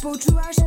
počúvaš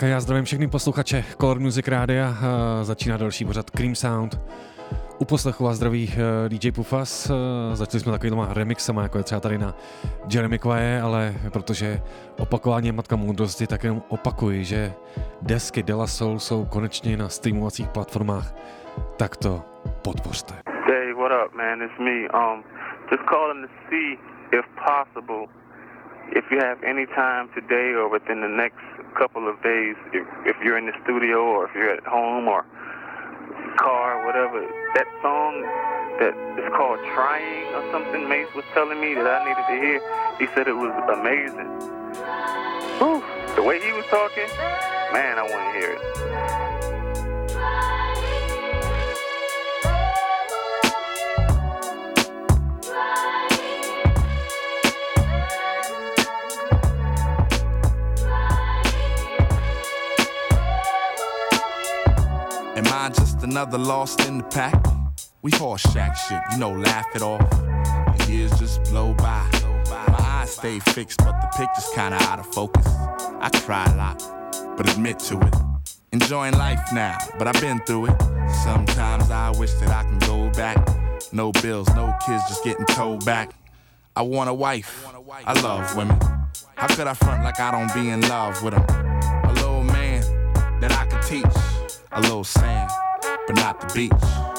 Tak a já zdravím všechny posluchače Color Music Rádia. Začíná další pořad Cream Sound. U poslechu vás zdraví eh, DJ Pufas. Eh, začali jsme takovýma remixama, jako je třeba tady na Jeremy Quaye, ale protože opakování je matka moudrosti, tak jenom opakuji, že desky Della Soul jsou konečně na streamovacích platformách. Tak to podpořte. Hey, what up, man? It's me. Um, just calling to see if possible, if you have any time today or within the next couple of days, if, if you're in the studio or if you're at home or car, whatever, that song that is called Trying or something, Mace was telling me that I needed to hear, he said it was amazing. Whew, the way he was talking, man, I want to hear it. Another lost in the pack. We horse shack shit, you know, laugh it off. The years just blow by. My eyes stay fixed, but the picture's kinda out of focus. I cry a lot, but admit to it. Enjoying life now, but I've been through it. Sometimes I wish that I can go back. No bills, no kids, just getting towed back. I want a wife. I love women. How could I front like I don't be in love with them? A little man that I could teach. A little sand but not the beach.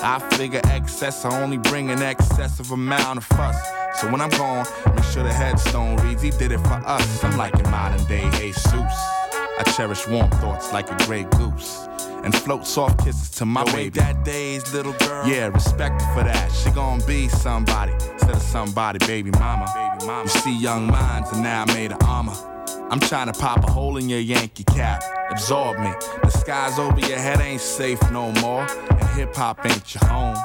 I figure excess, I only bring an excessive amount of fuss. So when I'm gone, make sure the headstone reads, he did it for us. I'm like a modern day Jesus. I cherish warm thoughts like a gray goose. and float soft kisses to my Yo, baby. that days, little girl? Yeah, respect for that. She gon' be somebody instead of somebody, baby mama. Baby mama. You see young minds, and now I made an armor. I'm trying to pop a hole in your Yankee cap. Absorb me. The skies over your head ain't safe no more. And hip hop ain't your home.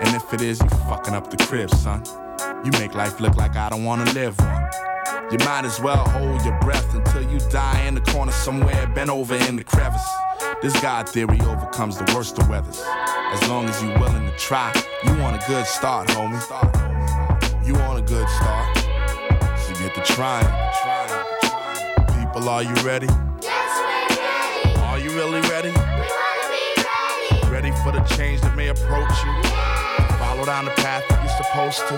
And if it is, you're fucking up the crib, son. You make life look like I don't wanna live one. You might as well hold your breath until you die in the corner somewhere, bent over in the crevice. This God theory overcomes the worst of weathers. As long as you're willing to try, you want a good start, homie. You want a good start, so get to trying. People, are you ready? Are you really ready? Ready for the change that may approach you? Follow down the path that you're supposed to.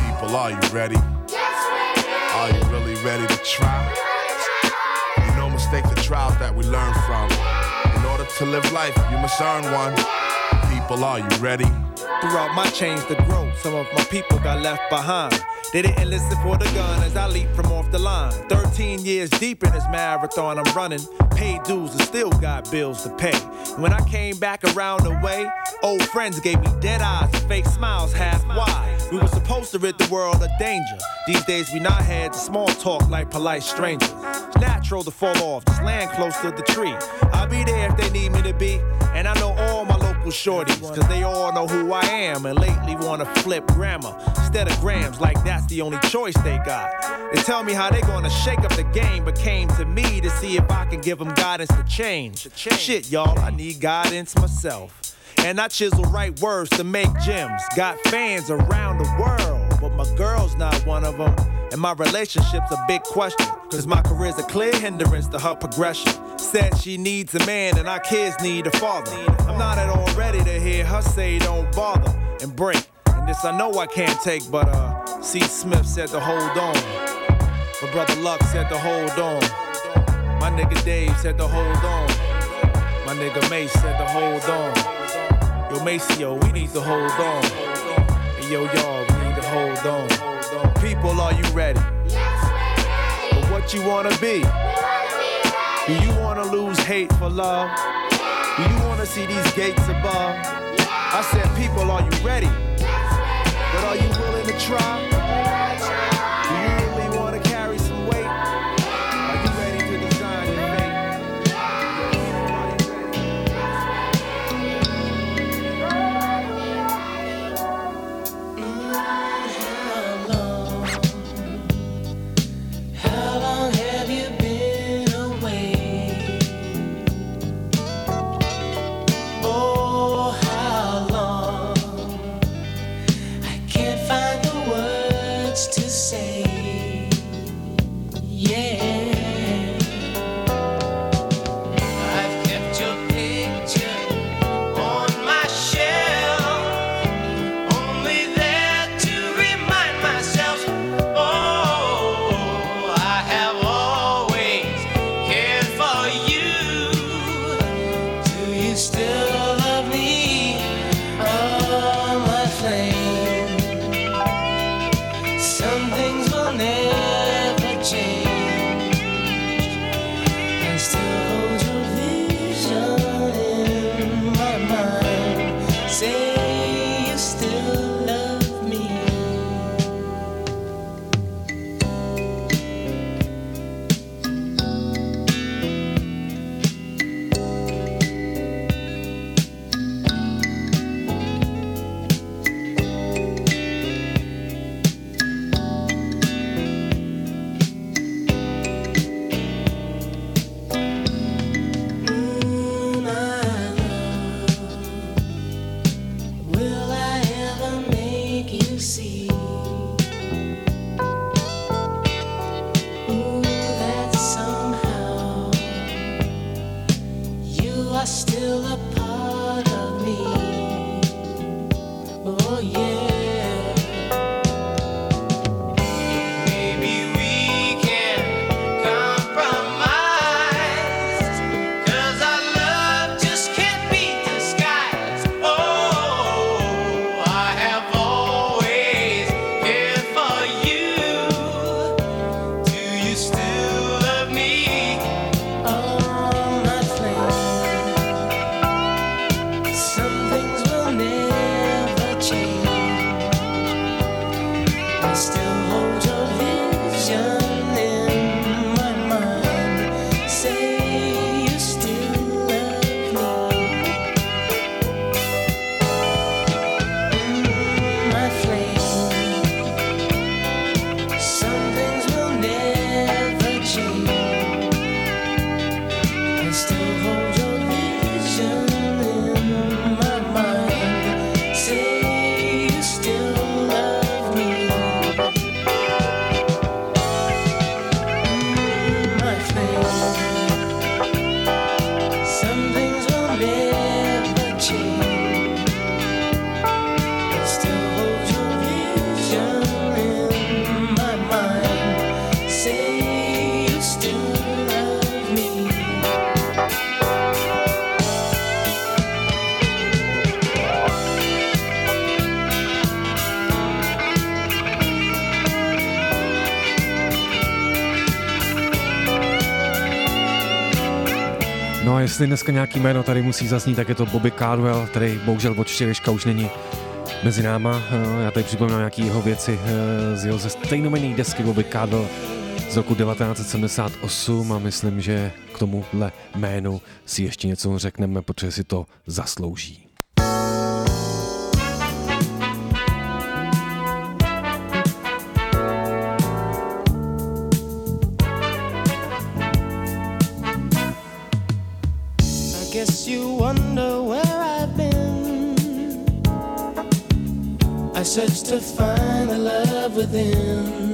People, are you ready? Are you really ready to try? You know mistakes are trials that we learn from. In order to live life, you must earn one. People, are you ready? Throughout my change to grow, some of my people got left behind. They didn't listen for the gun as I leap from off the line. 13 years deep in this marathon I'm running. Paid dues and still got bills to pay. When I came back around the way, old friends gave me dead eyes and fake smiles half wide. We were supposed to rid the world of danger. These days we not had to small talk like polite strangers. It's natural to fall off, just land close to the tree. I'll be there if they need me to be. And I know all my shorties, cause they all know who I am and lately wanna flip grammar instead of grams like that's the only choice they got. They tell me how they gonna shake up the game, but came to me to see if I can give them guidance to change. Shit, y'all, I need guidance myself. And I chisel right words to make gems. Got fans around the world, but my girl's not one of them. And my relationship's a big question, cause my career's a clear hindrance to her progression. Said she needs a man and our kids need a father. I'm not at all ready to hear her say don't bother and break. And this I know I can't take, but uh, C. Smith said to hold on. My brother Luck said to hold on. My nigga Dave said to hold on. My nigga Mace said to hold on. Yo, Maceo, we need to hold on. And yo, y'all, we need to hold on. People, are you ready? But what you wanna be? We wanna be ready. Do you wanna lose hate for love? Do you wanna see these gates above? I said, people, are you ready? But are you willing to try? Jestli dneska nějaký jméno tady musí zaznít, tak je to Bobby Caldwell, který bohužel od včerejška už není mezi náma. Eh, Já tady připomínám nějaký jeho věci eh, z jeho ze stejnomenné desky Bobby Caldwell z roku 1978 a myslím, že k tomuhle jménu si ještě něco řekneme, protože si to zaslouží. To find the love within.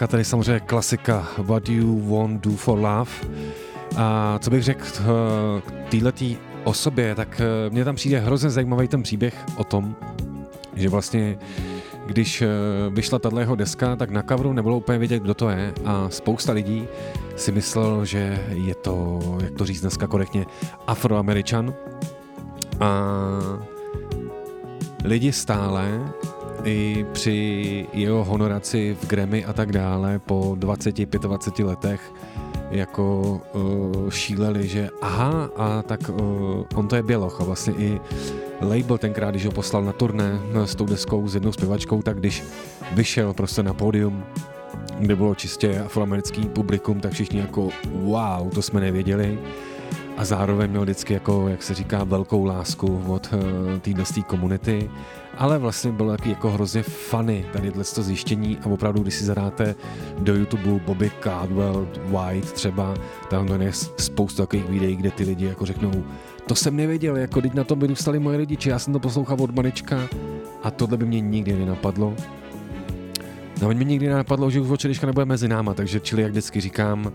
Tak a tady samozřejmě klasika What You Want Do For Love. A co bych řekl eh, k této osobě, tak eh, mně tam přijde hrozně zajímavý ten příběh o tom, že vlastně když eh, vyšla tato jeho deska, tak na coveru nebylo úplně vědět, kdo to je a spousta lidí si myslel, že je to, jak to říct dneska korektně, afroameričan. A lidi stále i při jeho honoraci v Grammy a tak dále po 20-25 letech jako uh, šíleli, že aha, a tak uh, on to je Běloch a vlastně i label tenkrát, když ho poslal na turné no, s tou deskou, s jednou zpěvačkou, tak když vyšel prostě na pódium, kde bylo čistě afroamerický publikum, tak všichni jako wow, to jsme nevěděli a zároveň měl vždycky jako, jak se říká, velkou lásku od uh, téhle komunity, ale vlastně bylo taky jako hrozně funny tady to zjištění a opravdu, když si zadáte do YouTube Bobby Caldwell White třeba, tam je spoustu takových videí, kde ty lidi jako řeknou, to jsem nevěděl, jako teď na tom vyrůstali moje rodiče, já jsem to poslouchal od malička a tohle by mě nikdy nenapadlo. No, mě nikdy nenapadlo, že už od nebude mezi náma, takže čili jak vždycky říkám,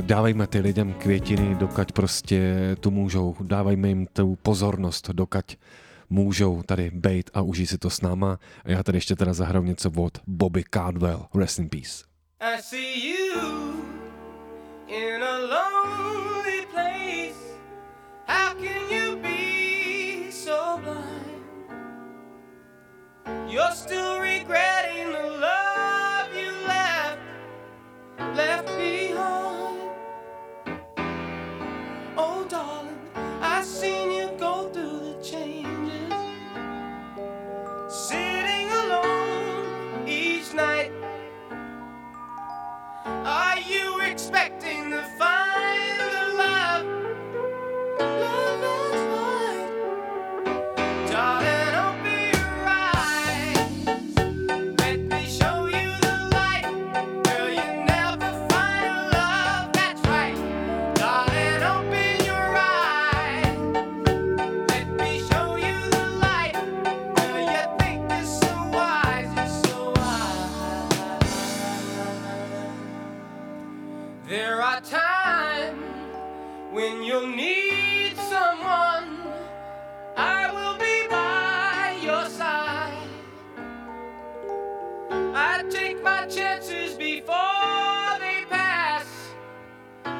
dávejme ty lidem květiny, dokud prostě tu můžou, dávejme jim tu pozornost, dokud můžou tady bejt a užít si to s náma. A já tady ještě teda zahraju něco od Bobby Caldwell. Rest in peace. I see you in a lonely place. How can you be so blind? You're still regretting the love Are you expecting the find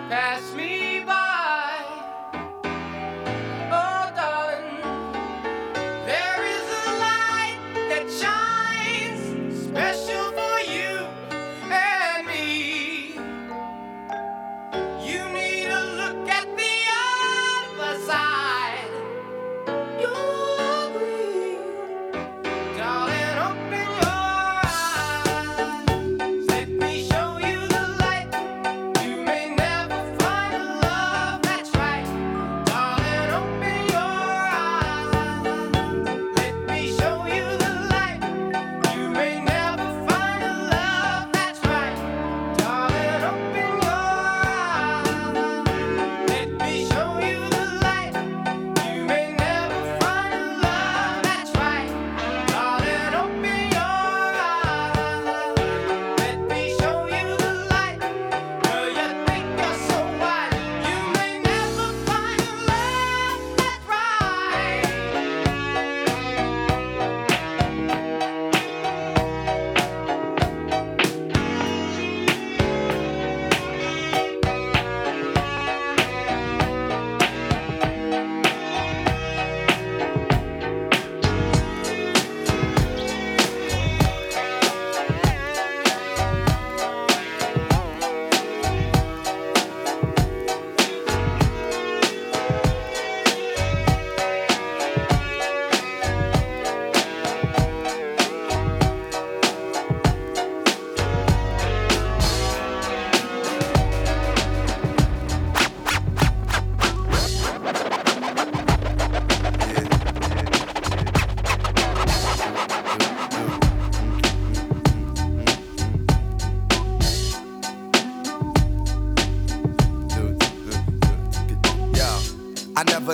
pass me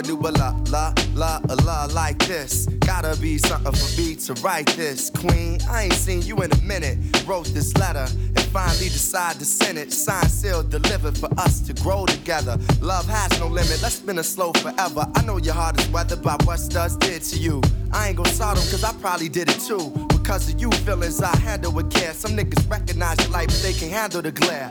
never knew a la la la a la like this. Gotta be something for me to write this. Queen, I ain't seen you in a minute. Wrote this letter and finally decided to send it. Signed, sealed, delivered for us to grow together. Love has no limit. Let's spin it slow forever. I know your heart is weathered by what studs did to you. I ain't gon' salt 'em cause I probably did it too. Because of you feelings I handle with care. Some niggas recognize your light, but they can handle the glare.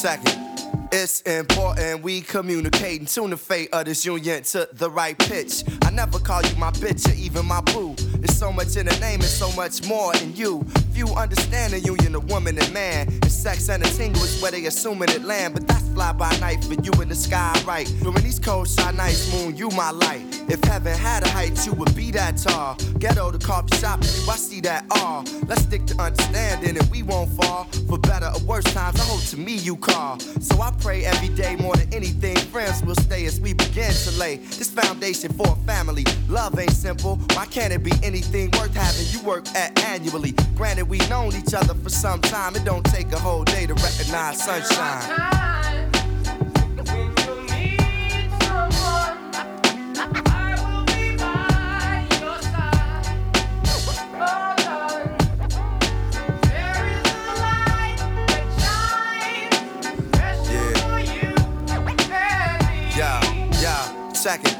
Second. It's important we communicate and tune the fate of this union to the right pitch. I never call you my bitch or even my boo. There's so much in the name and so much more in you. Few understand the union of woman and man. And sex and a tingle is where they assuming it land. But that's fly by night for you in the sky, right? During these cold side nights, moon, you my light. If heaven had a height, you would be that tall. Ghetto, the coffee shop, you, I see that all. Let's stick to understanding and we won't fall. For better or worse times, I hope to me you call. So I pray every day more than anything, friends will stay as we begin to lay this foundation for a family. Love ain't simple. Why can't it be anything worth having you work at annually? Granted, we known each other for some time. It don't take a whole day to recognize sunshine. Yeah, yeah. Second,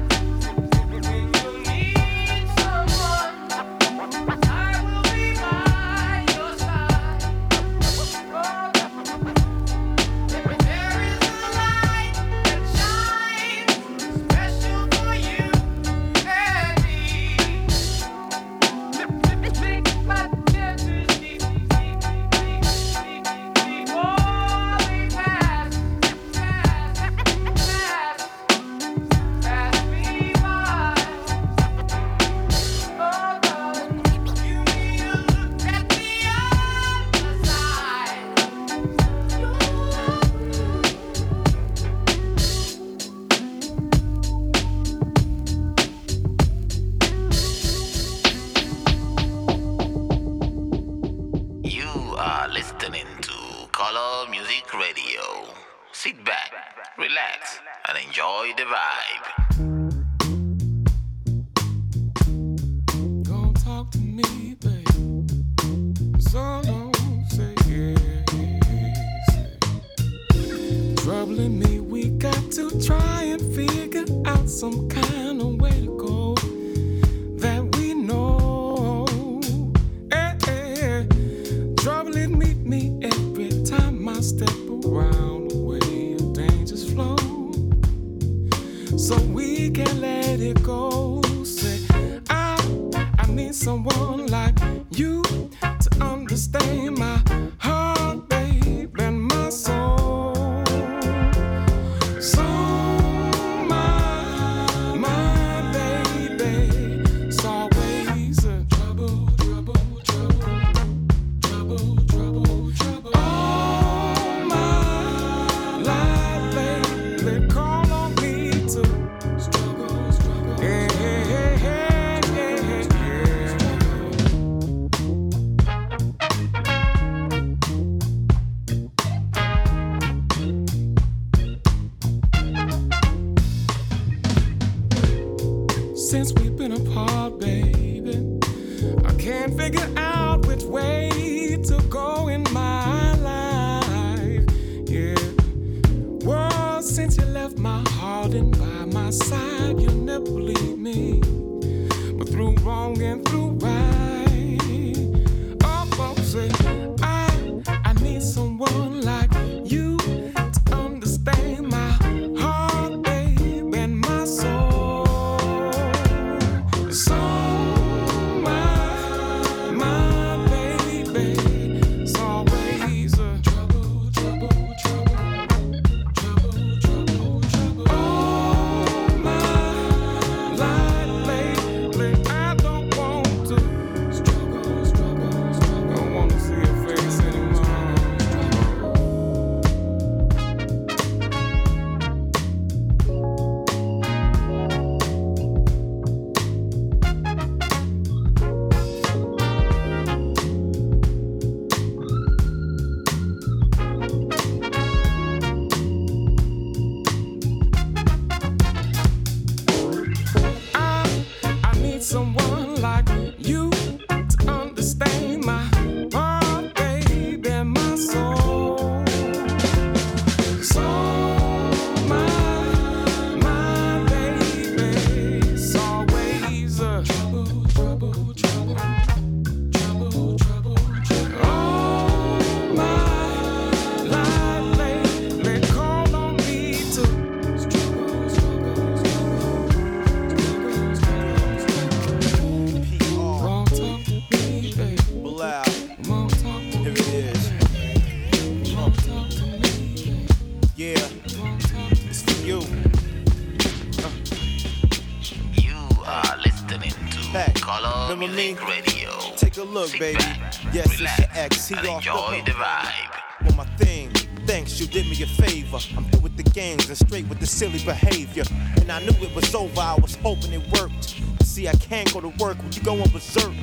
Take a look, Sit baby. back, Yes, it's relax, your ex. He and off the enjoy hook. the vibe. on my thing. Thanks, you did me a favor. I'm through with the games and straight with the silly behavior. And I knew it was over, I was hoping it worked. See, I can't go to work when you going berserk.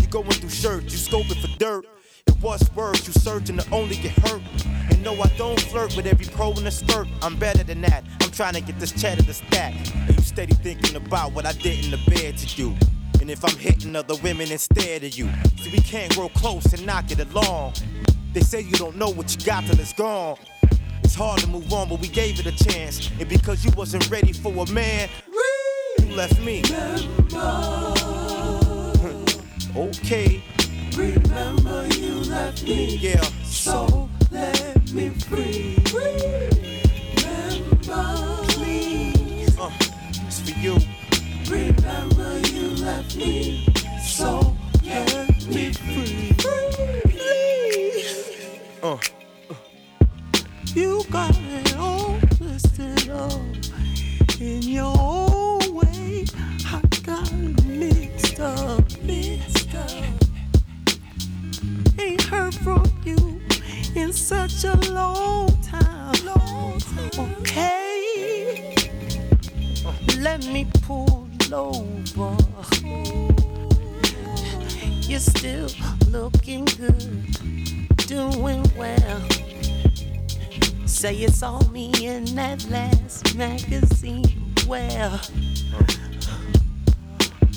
You going through shirts, you scoping for dirt. It was worse, you searching to only get hurt. And no, I don't flirt with every pro in the skirt. I'm better than that. I'm trying to get this cheddar to stack. And you steady thinking about what I did in the bed to you. And if I'm hitting other women instead of you. See, we can't grow close and not get along. They say you don't know what you got till it's gone. It's hard to move on, but we gave it a chance. And because you wasn't ready for a man, you left me. okay. Remember you left me, Yeah. so let me free. Remember, please. Uh, it's for you. Remember left me, so let me free. Please. Uh, You got it all twisted up in your own way. I got it mixed up, mixed up. Ain't heard from you in such a long time, long time. Okay, let me pull over. You're still looking good, doing well. Say it's all me in that last magazine. Well,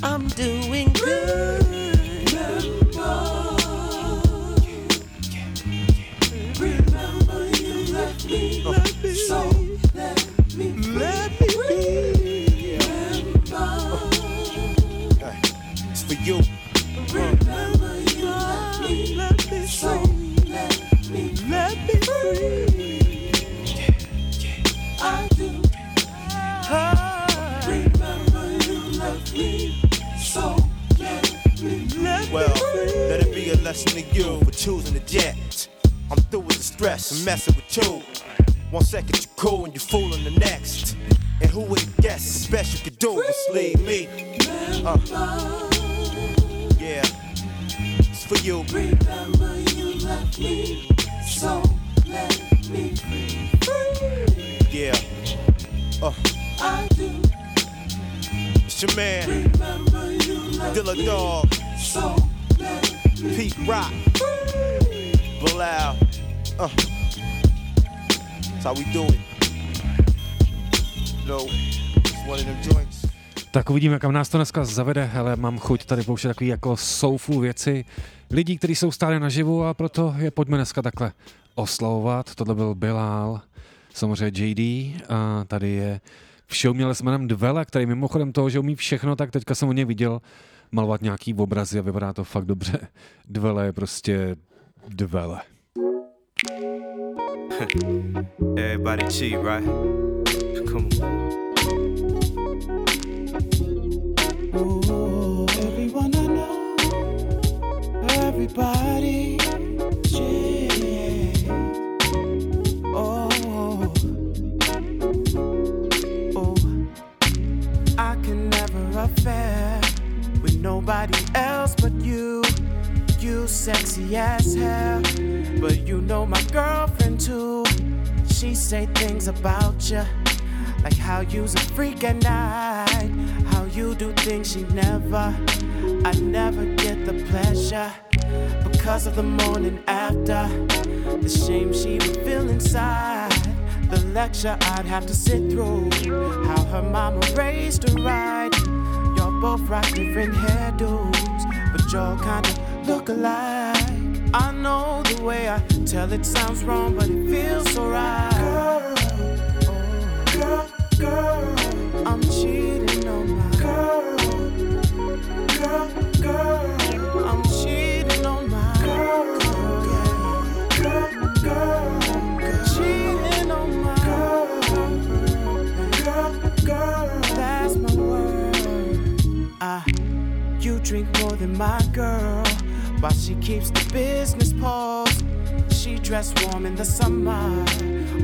I'm doing good. Remember you left me, oh. so it be a lesson to you for choosing the jet. I'm through with the stress and messing with you. One second you're cool and you're fooling the next. And who would have guessed the best you could do was leave me? Uh, yeah, it's for you. Baby. Remember you left me, so let me free. Yeah, uh, I do. it's your man, Remember you left Dilla Dog, so let Pete Rock, Bilal. Uh, that's how we do it. No, it's one of them joints. Tak uvidíme, kam nás to dneska zavede, ale mám chuť tady pouštět takový jako soulful věci lidí, kteří jsou stále naživu a proto je pojďme dneska takhle oslavovat. Tohle byl Bilal, samozřejmě JD a tady je v show měli s jménem Dvele, který mimochodem toho, že umí všechno, tak teďka jsem o něj viděl malovat nějaký obrazy a vypadá to fakt dobře. Dvele je prostě Dvele. Everybody cheat, right? Come on. Ooh, everyone I know, everybody, Sexy as hell, but you know my girlfriend too. She say things about you, like how you's a freak at night, how you do things she never. I never get the pleasure because of the morning after, the shame she would feel inside, the lecture I'd have to sit through, how her mama raised her right. Y'all both rock different hairdos, but y'all kinda look alike. I know the way I tell it sounds wrong, but it feels so right. Girl, girl, girl, I'm cheating on my girl. Girl, girl, I'm cheating on my girl. Girl, girl, cheating on my girl. Girl, that's my word. I you drink more than my girl while she keeps the business paused. She dress warm in the summer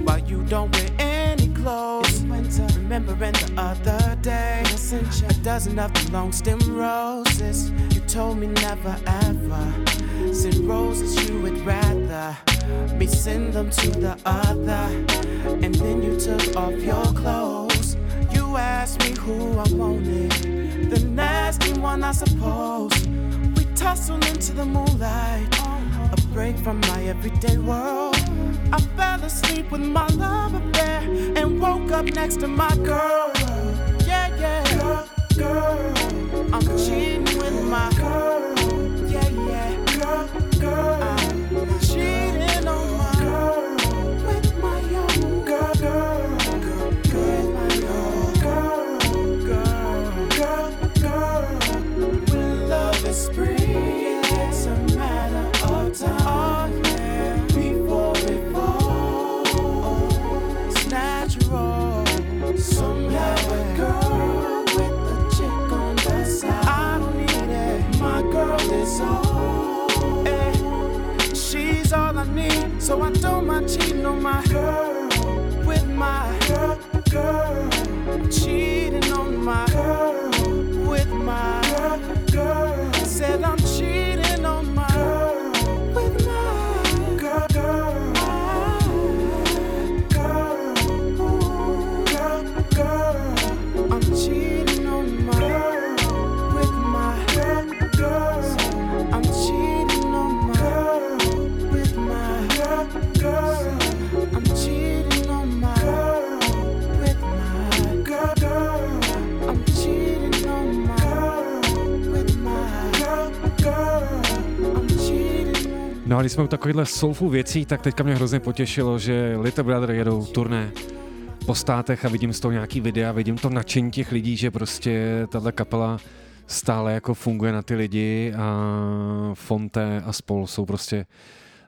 while you don't wear any clothes. winter, remembering the other day. I sent you a dozen of the long stem roses. You told me never ever send roses you would rather me send them to the other. And then you took off your clothes. You asked me who I wanted, the nasty one, I suppose. We tussled into the moonlight, a break from my everyday world. I fell asleep with my love affair and woke up next to my girl. Yeah, yeah, girl, girl. I'm cheating so I don't mind cheating on my girl with my girl, girl. Cheating on my girl No a když jsme u takovýchhle soulful věcí, tak teďka mě hrozně potěšilo, že Little Brother jedou turné po státech a vidím z toho nějaký videa, vidím to nadšení těch lidí, že prostě tahle kapela stále jako funguje na ty lidi a Fonte a spol jsou prostě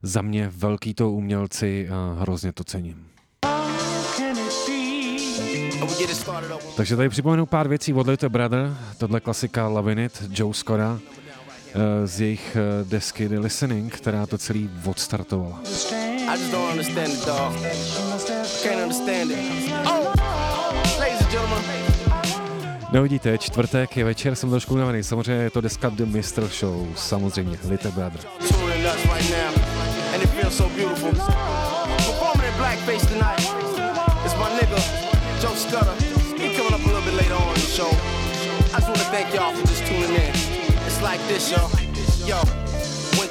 za mě velký to umělci a hrozně to cením. Takže tady připomenu pár věcí od Little Brother, tohle klasika Lovin' It, Joe Scora, z jejich eh, desky The Listening, která to celý odstartovala. I just don't understand it, dog. I can't understand it. Oh, ladies and gentlemen. No vidíte, čtvrtek je večer, jsem trošku unavený, samozřejmě je to deska The Mistr Show, samozřejmě, Little Brother. Joe Scudder. He coming up a little bit later on in the show. I just want to thank y'all for just tuning in. Like this, yo. Yo,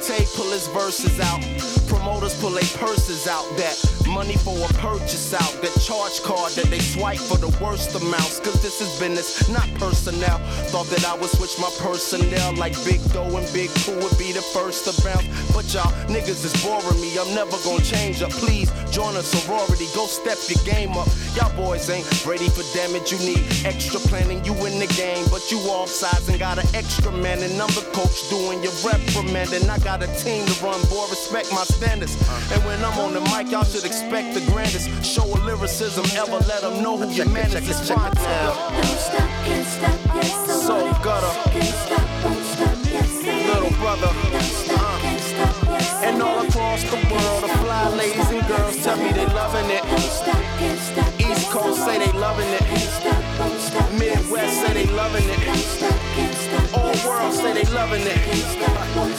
Tay pull his verses out, promoters pull their purses out. That money for a purchase out. That charge card that they swipe for the worst amounts. Cause this is business, not personnel. Thought that I would switch my personnel like Big Doe and Big Pooh would be the first to bounce. But y'all niggas is boring me. I'm never gonna change up. Please join a sorority. Go step your game up. Y'all boys ain't ready for damage. You need extra planning. You in the game, but you off sides and got an extra man. And I'm the coach doing your reprimanding. I got a team to run, boy. Respect my standards. And when I'm on the mic, y'all should expect the grandest show of lyricism ever. Let them know who your man is. It's fine. Don't stop, can't stop, yes, I So gutter. Can't stop, won't stop, yes, I Little brother. Don't stop, can't stop, yes, And all across the world, the fly ladies and girls tell me they loving it. Don't stop, can't stop, East Coast say they loving it. stop, won't stop, Midwest say they loving it. Don't stop, can't stop, All world say they loving it.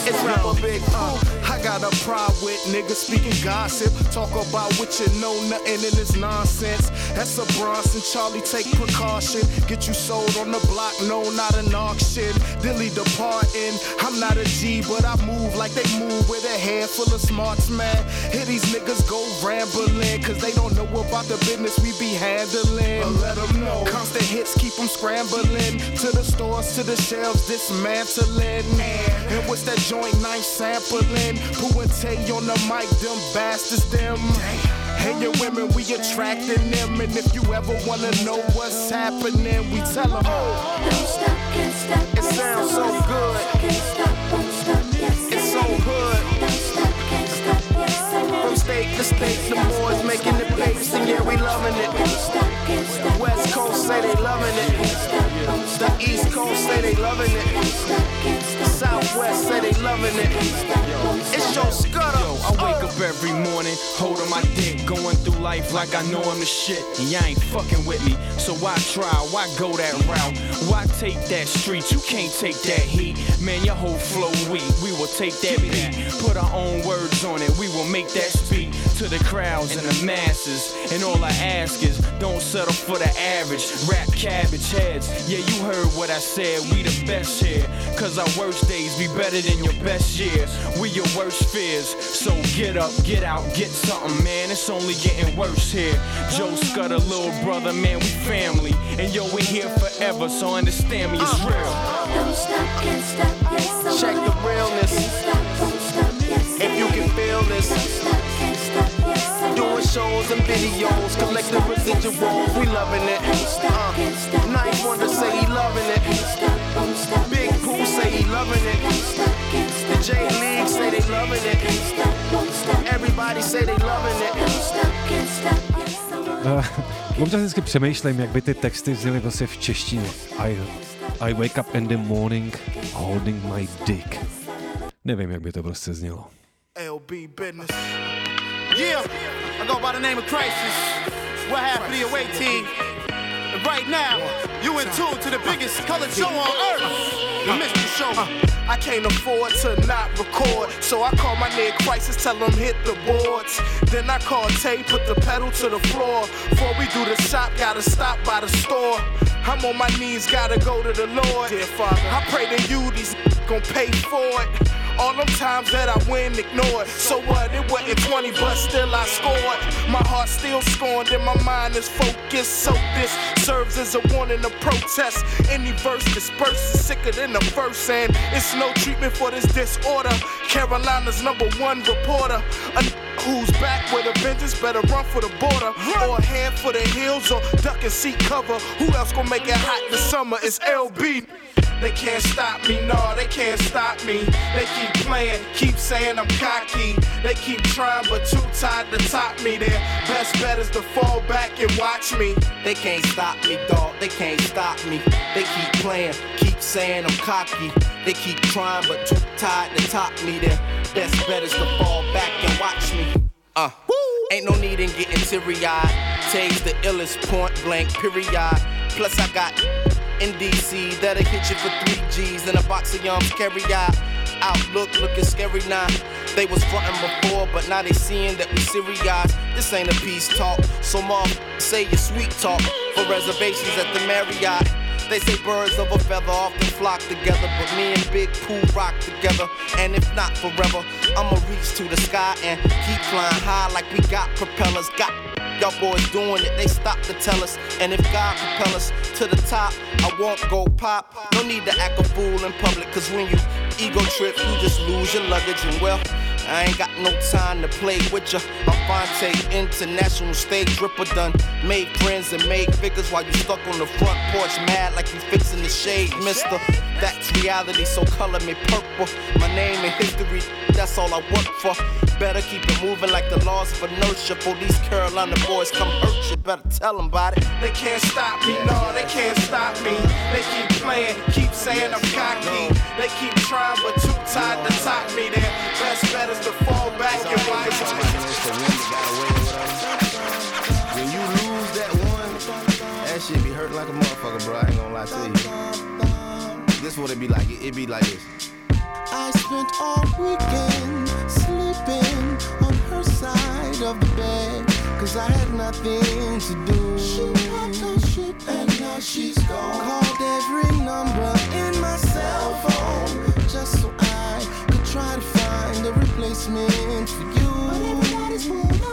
It's rapper big. Uh, I got a pride with niggas speaking gossip. Talk about what you know, nothing in this nonsense. That's a Bronson, Charlie, take precaution. Get you sold on the block, no, not an auction. Dilly departing. I'm not a G, but I move like they move with a head full of smarts, man. Here these niggas go rambling, cause they don't know about the business we be handling. But let them know. Constant hits keep them scrambling. To the stores, to the shelves, dismantling. And what's that joint knife sampling? Pooh and Tay on the mic, them bastards, them. Hey, your women, we attracting them. And if you ever wanna know what's happening, we tell them. Don't stop, can't stop, It sounds so good. Can't stop, won't stop, yes, It's so hood. Don't stop, can't stop, yes, I want From state to state, the boys making the bass, and yeah, we loving it. West Coast say they loving it. The East Coast say they loving it. Southwest say they loving it. It's your scudder. Yo, I wake up every morning, holding my dick, going through life life like I know I'm the shit, and y'all ain't fucking with me. So why try? Why go that route? Why take that street? You can't take that heat. Man, your whole flow weak. We will take that beat, put our own words on it. We will make that speak to the crowds and the masses. And all I ask is, don't settle for the average. Rap cabbage heads. Yeah, you heard what I said. We the best here. Cause our worst days be better than your best years. We your worst fears. So get up, get out, get something, man. It's only getting worse here. Joe Scudder, little brother, man, we family. And yo, we here forever, so understand me, it's real. Don't stop, can't stop, yes, Check the realness. Stop, won't stop, yes, If you can feel this. Don't stop, can't stop, yes, Doing shows and videos, collecting residuals, we loving it. Uh, Nice one to say he loving it. He loving it. The J League say they loving it. Everybody say they loving it. Uh, občas vždycky přemýšlím, jak by ty texty zněly prostě v češtině. I, I wake up in the morning holding my dick. Nevím, jak by to prostě znělo. LB business. Yeah, I go by the name of Crisis. We're half of the away team. And right now, you in tune to the biggest colored show on earth. Show. I can't afford to not record, so I call my nigga Crisis, tell him hit the boards. Then I call Tay, put the pedal to the floor. Before we do the shop, gotta stop by the store. I'm on my knees, gotta go to the Lord. Dear Father, I pray to you, these gon' pay for it. All them times that I win, ignored. So what? It wasn't 20, but still I scored. My heart still scorned and my mind is focused. So this serves as a warning to protest. Any verse disperses sicker than the first, and it's no treatment for this disorder. Carolina's number one reporter. A who's back with a vengeance better run for the border or head for the hills or duck and seek cover. Who else gonna make it hot this summer? It's LB. They can't stop me, no, they can't stop me. They keep playing, keep saying I'm cocky. They keep trying, but too tired to top me. Their best bet is to fall back and watch me. They can't stop me, dog. They can't stop me. They keep playing, keep saying I'm cocky. They keep trying, but too tired to top me. Their best bet is to fall back and watch me. Uh, Woo! ain't no need in getting teary eyed. The illest point blank, period. Plus, I got in DC that'll hit you for three G's and a box of yums carry out. Outlook looking scary now. They was frontin' before, but now they seeing that we serious. This ain't a peace talk, so mom, say your sweet talk for reservations at the Marriott. They say birds of a feather often flock together, but me and Big Pooh rock together. And if not forever, I'ma reach to the sky and keep flying high like we got propellers. Got y'all boys doing it, they stop to tell us. And if God propel us to the top, I won't go pop. No need to act a fool in public, cause when you ego trip, you just lose your luggage. And well, I ain't got no time to play with ya. I'm Phonte, international stage ripper done. Made friends and made figures while you stuck on the front porch, mad like you fixing the shade, mister. That's reality, so color me purple. My name and history, that's all I work for. Better keep it moving like the laws of inertia. For these Carolina boys come hurt you, better tell them about it. They can't stop me, no, they can't stop me. They keep playing, keep saying I'm cocky. They keep trying, but too tired to top me. Their best bet is to fall back and watch When you lose that one, that shit be hurting like a motherfucker, bro. I ain't gonna lie to you. This what it be like. It, it be like this. I spent all weekend sleeping on her side of the bed. Cause I had nothing to do. She packed her shit and now she's gone. Called every number in my cell phone. Replacement for you. But everybody's pulled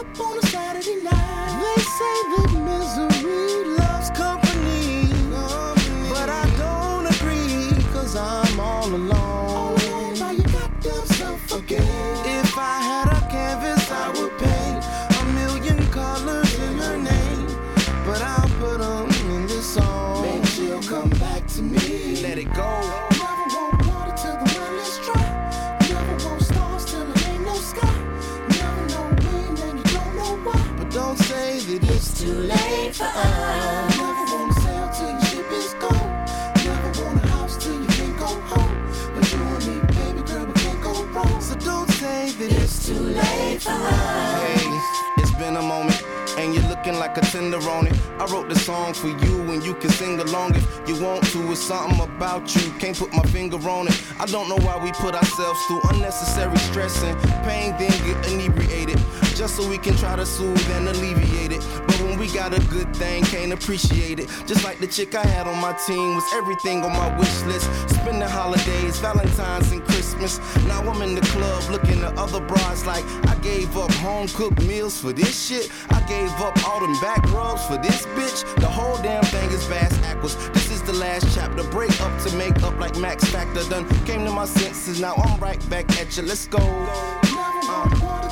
So don't say that it's too late for us. Hey, it's been a moment. And you're looking like a tender on it. I wrote the song for you, and you can sing along if you want to. It's something about you, can't put my finger on it. I don't know why we put ourselves through unnecessary stress and pain, then get inebriated just so we can try to soothe and alleviate it. But when we got a good thing, can't appreciate it. Just like the chick I had on my team was everything on my wish list. Spend the holidays, Valentine's and Christmas. Now I'm in the club looking at other bras like I gave up home cooked meals for this shit. I gave up all them back rubs for this bitch. The whole damn thing is vast aquas. This is the last chapter. Break up to make up like Max Factor. Done came to my senses. Now I'm right back at you. Let's go. Uh.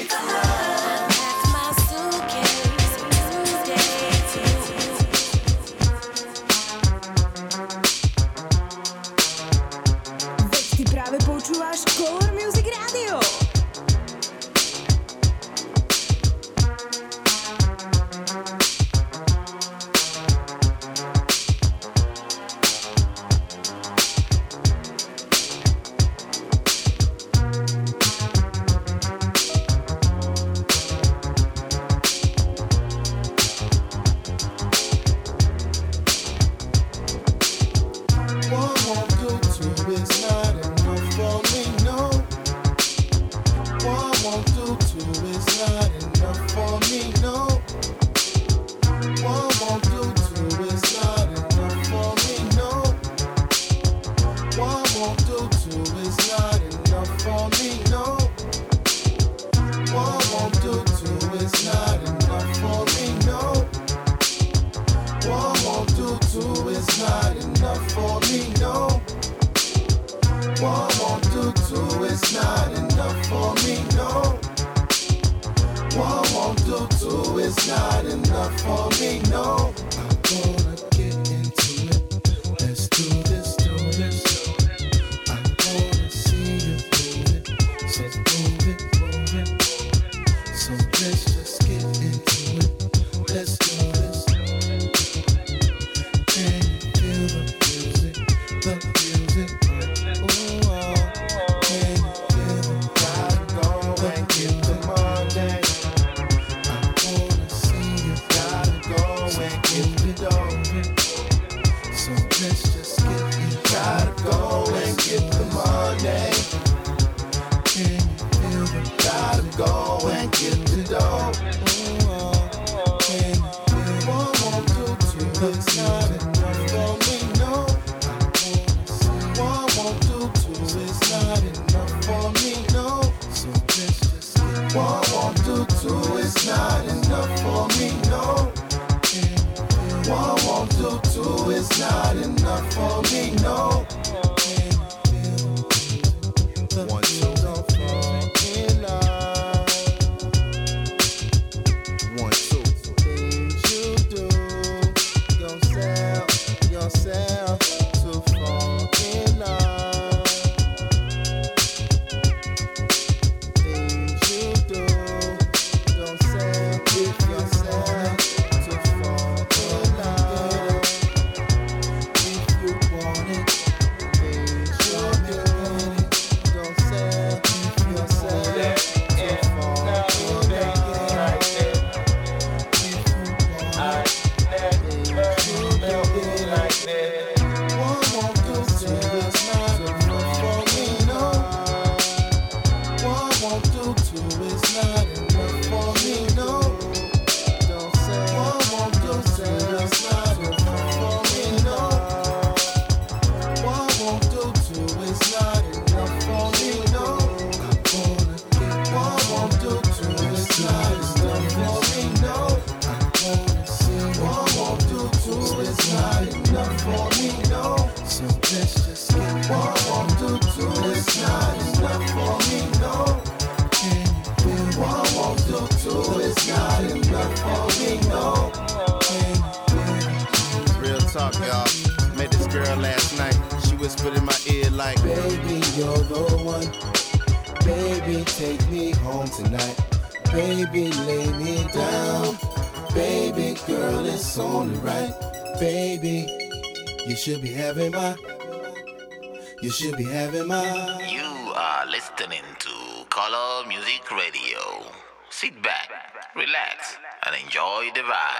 should be having my. You are listening to Color Music Radio. Sit back, relax, and enjoy the vibe.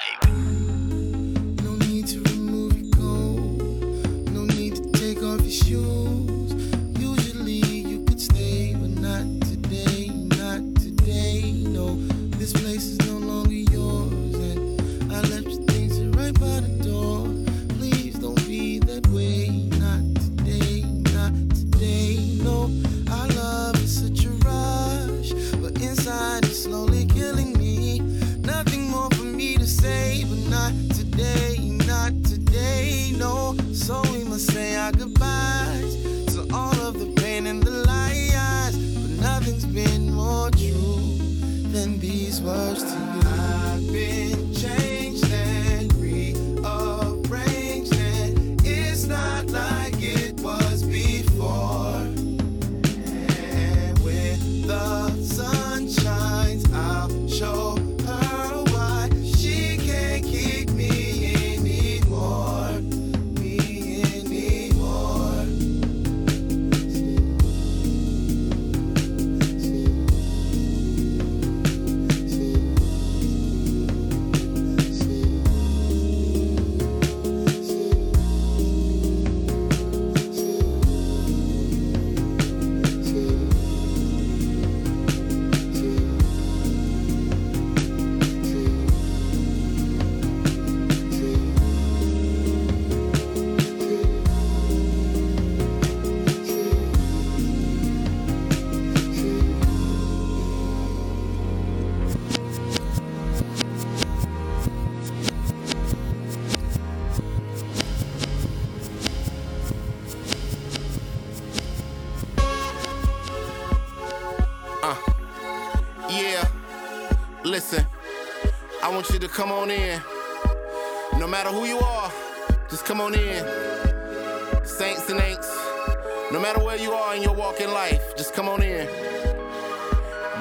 Come on in. No matter who you are, just come on in. Saints and ain'ts, no matter where you are in your walk in life, just come on in.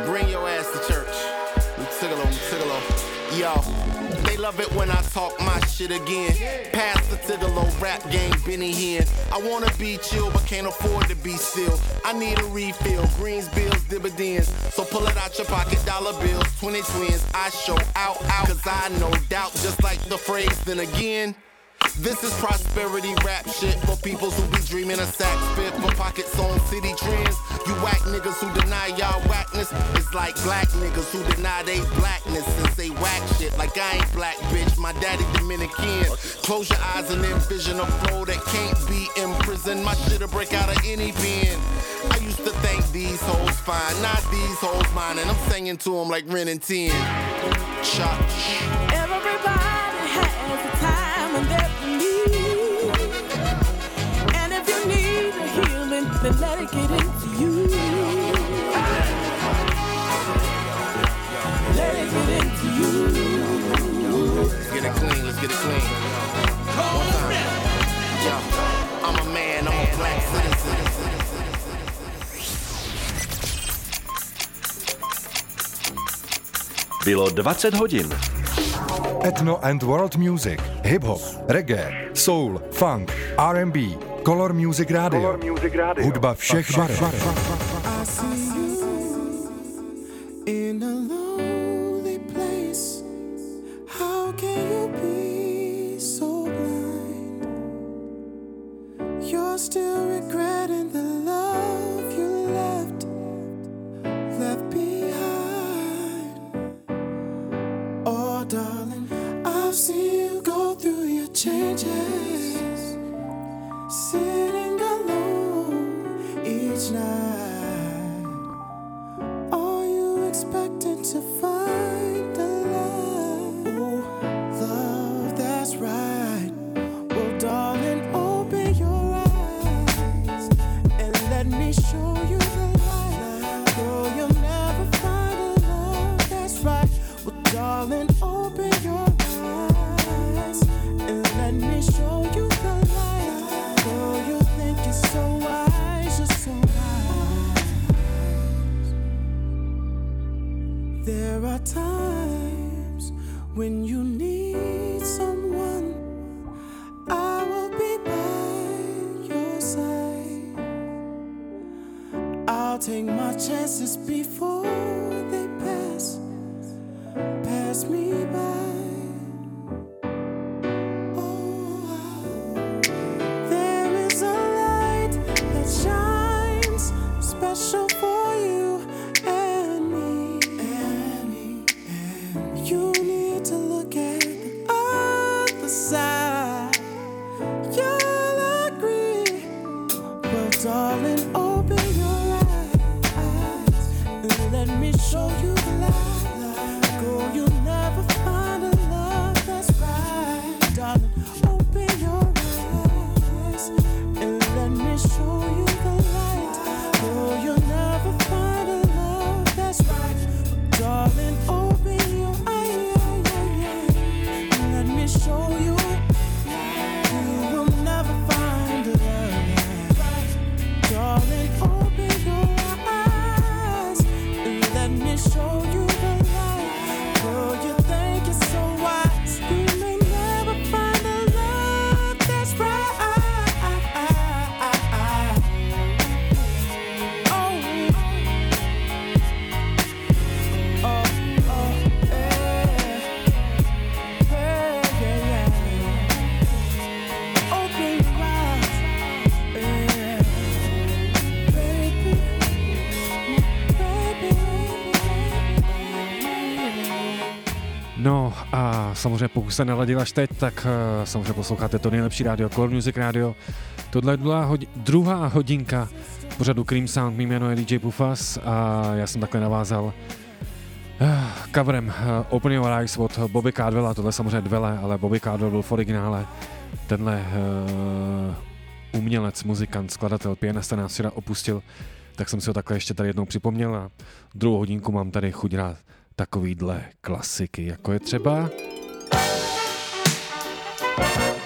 Bring your ass to church. Mutigallo, Mutigallo. Yo, they love it when I talk my shit again. Pastor Tigallo rap game, Benny Hinn. I wanna be chill, but can't afford to be still. I need a refill, greens, bills, dividends. So pull it out your pocket, dollar bills, 20 twins. I show out, out, cause I no doubt, just like the phrase, then again. This is prosperity rap shit for peoples who be dreaming of sack spit for pockets on city trends. You whack niggas who deny y'all whackness. It's like black niggas who deny they blackness and say whack shit like I ain't black, bitch. My daddy Dominican. Close your eyes and envision a flow that can't be imprisoned. My shit'll break out of any pen. I used to think these hoes fine, not these hoes mine, and I'm singing to them like Ren and 10. Church. Bylo 20 hodin. Ethno and World Music, Hip Hop, Reggae, Soul, Funk, R&B, Color Music Radio. Color Music Radio. Hudba všech barev. Darling, open your eyes and let me show you the light. You think it's so wise, so wise. There are times when you need someone. I will be by your side. I'll take my chances before me by. samozřejmě pokud se naladil až teď, tak uh, samozřejmě posloucháte to nejlepší rádio, Core Music Radio. Tohle je druhá, hodi- druhá hodinka pořadu Cream Sound, mým jméno je DJ Bufas a já jsem takhle navázal uh, coverem eh, uh, Open Your Eyes od Bobby Cardwella, tohle samozřejmě dvele, ale Bobby Cardwell byl v originále. Tenhle uh, umělec, muzikant, skladatel, pianista nás včera opustil, tak jsem si ho takhle ještě tady jednou připomněl a druhou hodinku mám tady chuť rád takovýhle klasiky, jako je třeba Bye.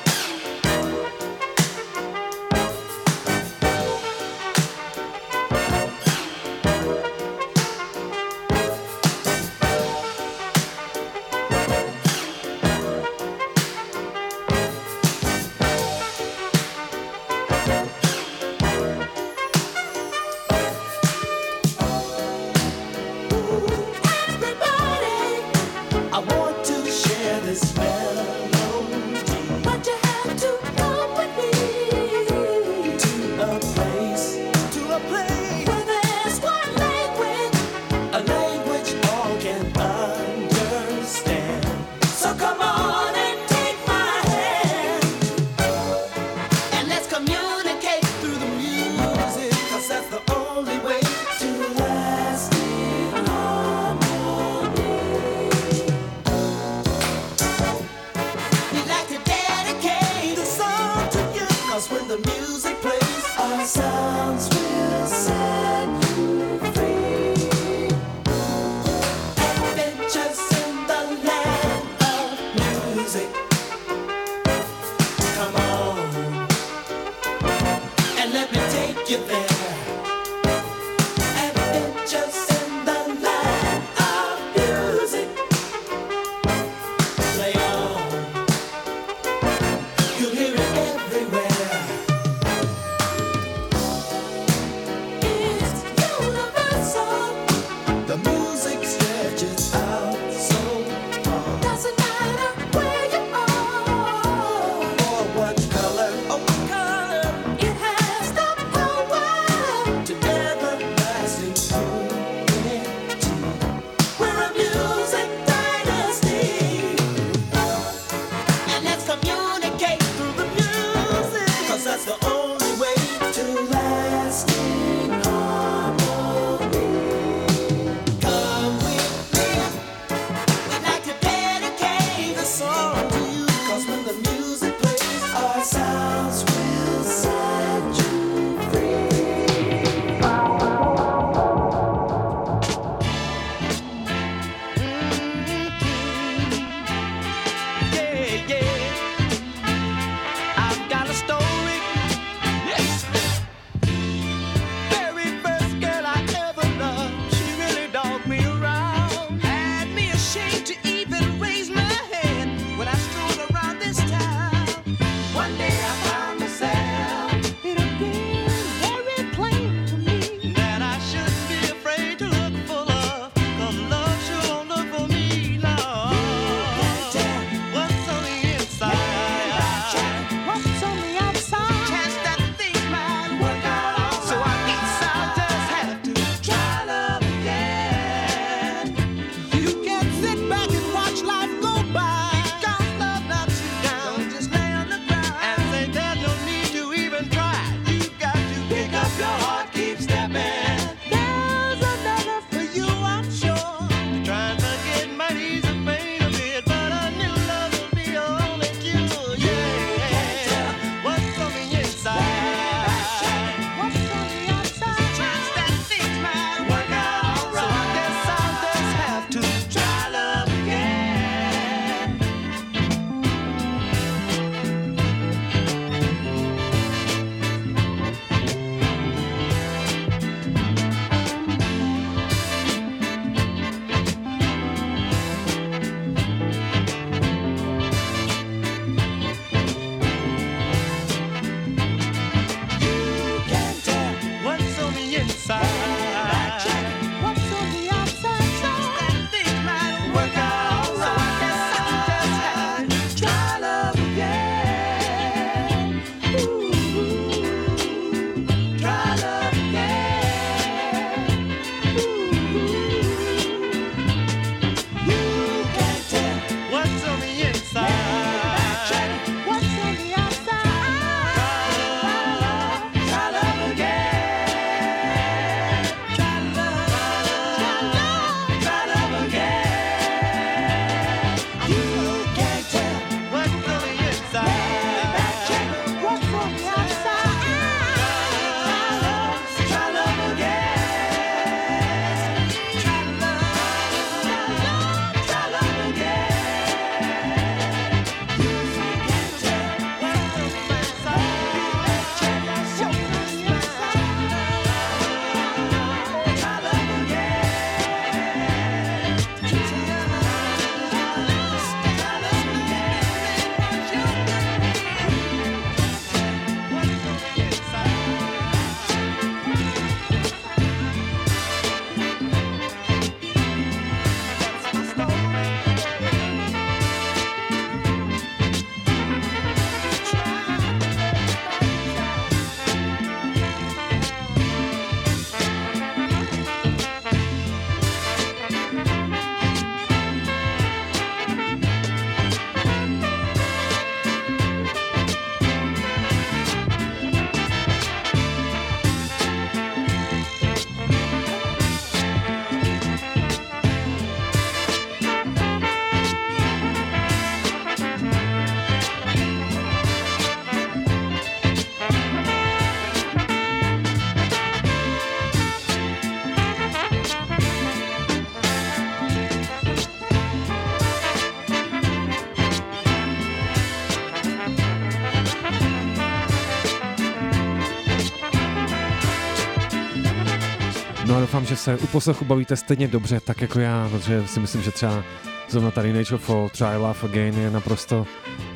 Že se u poslechu bavíte stejně dobře, tak jako já, protože si myslím, že třeba zrovna tady Nature Fall, Try Love Again je naprosto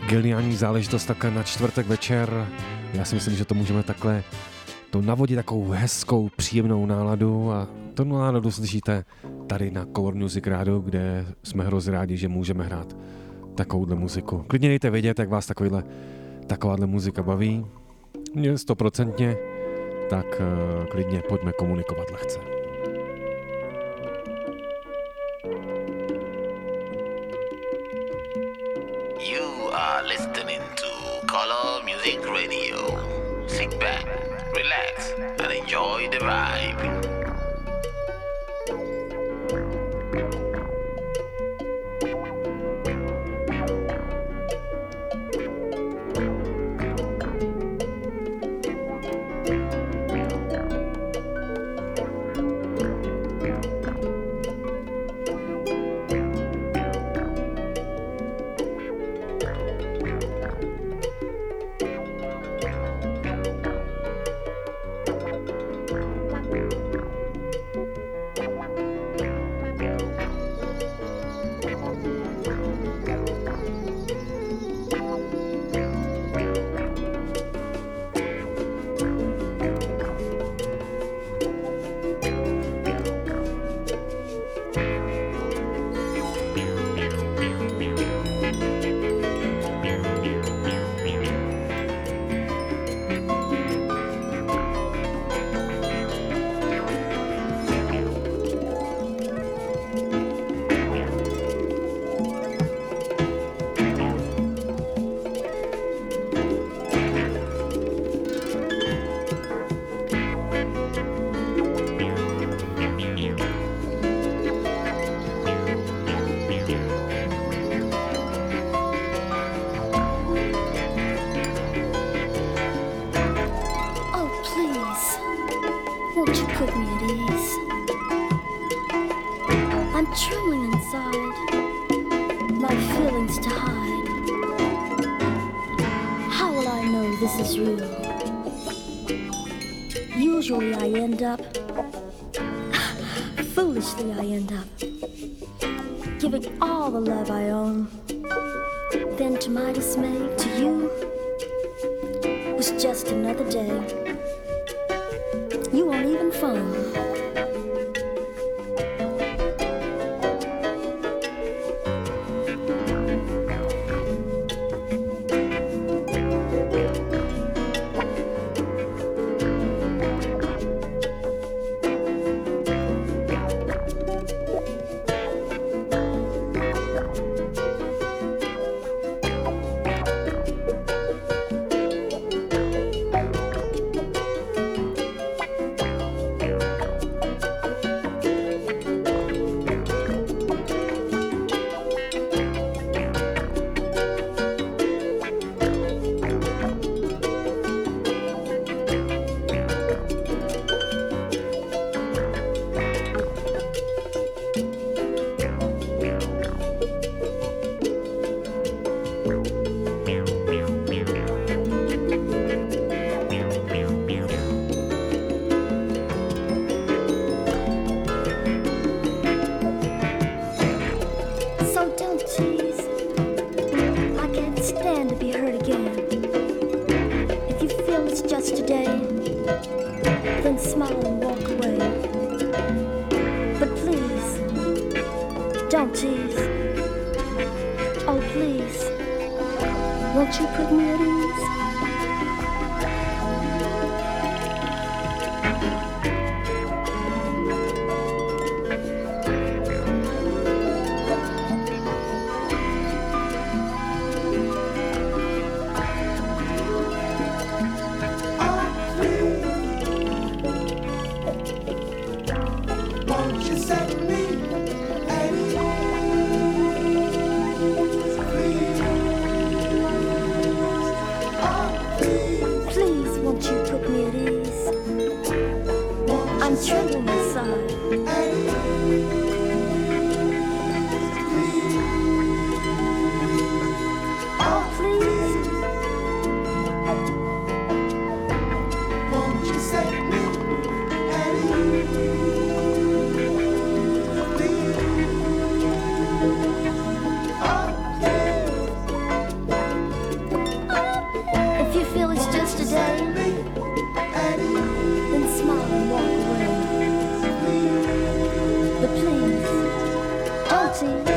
geniální záležitost takhle na čtvrtek večer. Já si myslím, že to můžeme takhle to navodit takovou hezkou, příjemnou náladu a tu náladu slyšíte tady na Color Music Radio, kde jsme hrozně rádi, že můžeme hrát takovouhle muziku. Klidně dejte vědět, jak vás takovýhle, takováhle muzika baví. Mě stoprocentně, tak uh, klidně pojďme komunikovat lehce. Music Radio. Sit back, relax, and enjoy the vibe. see.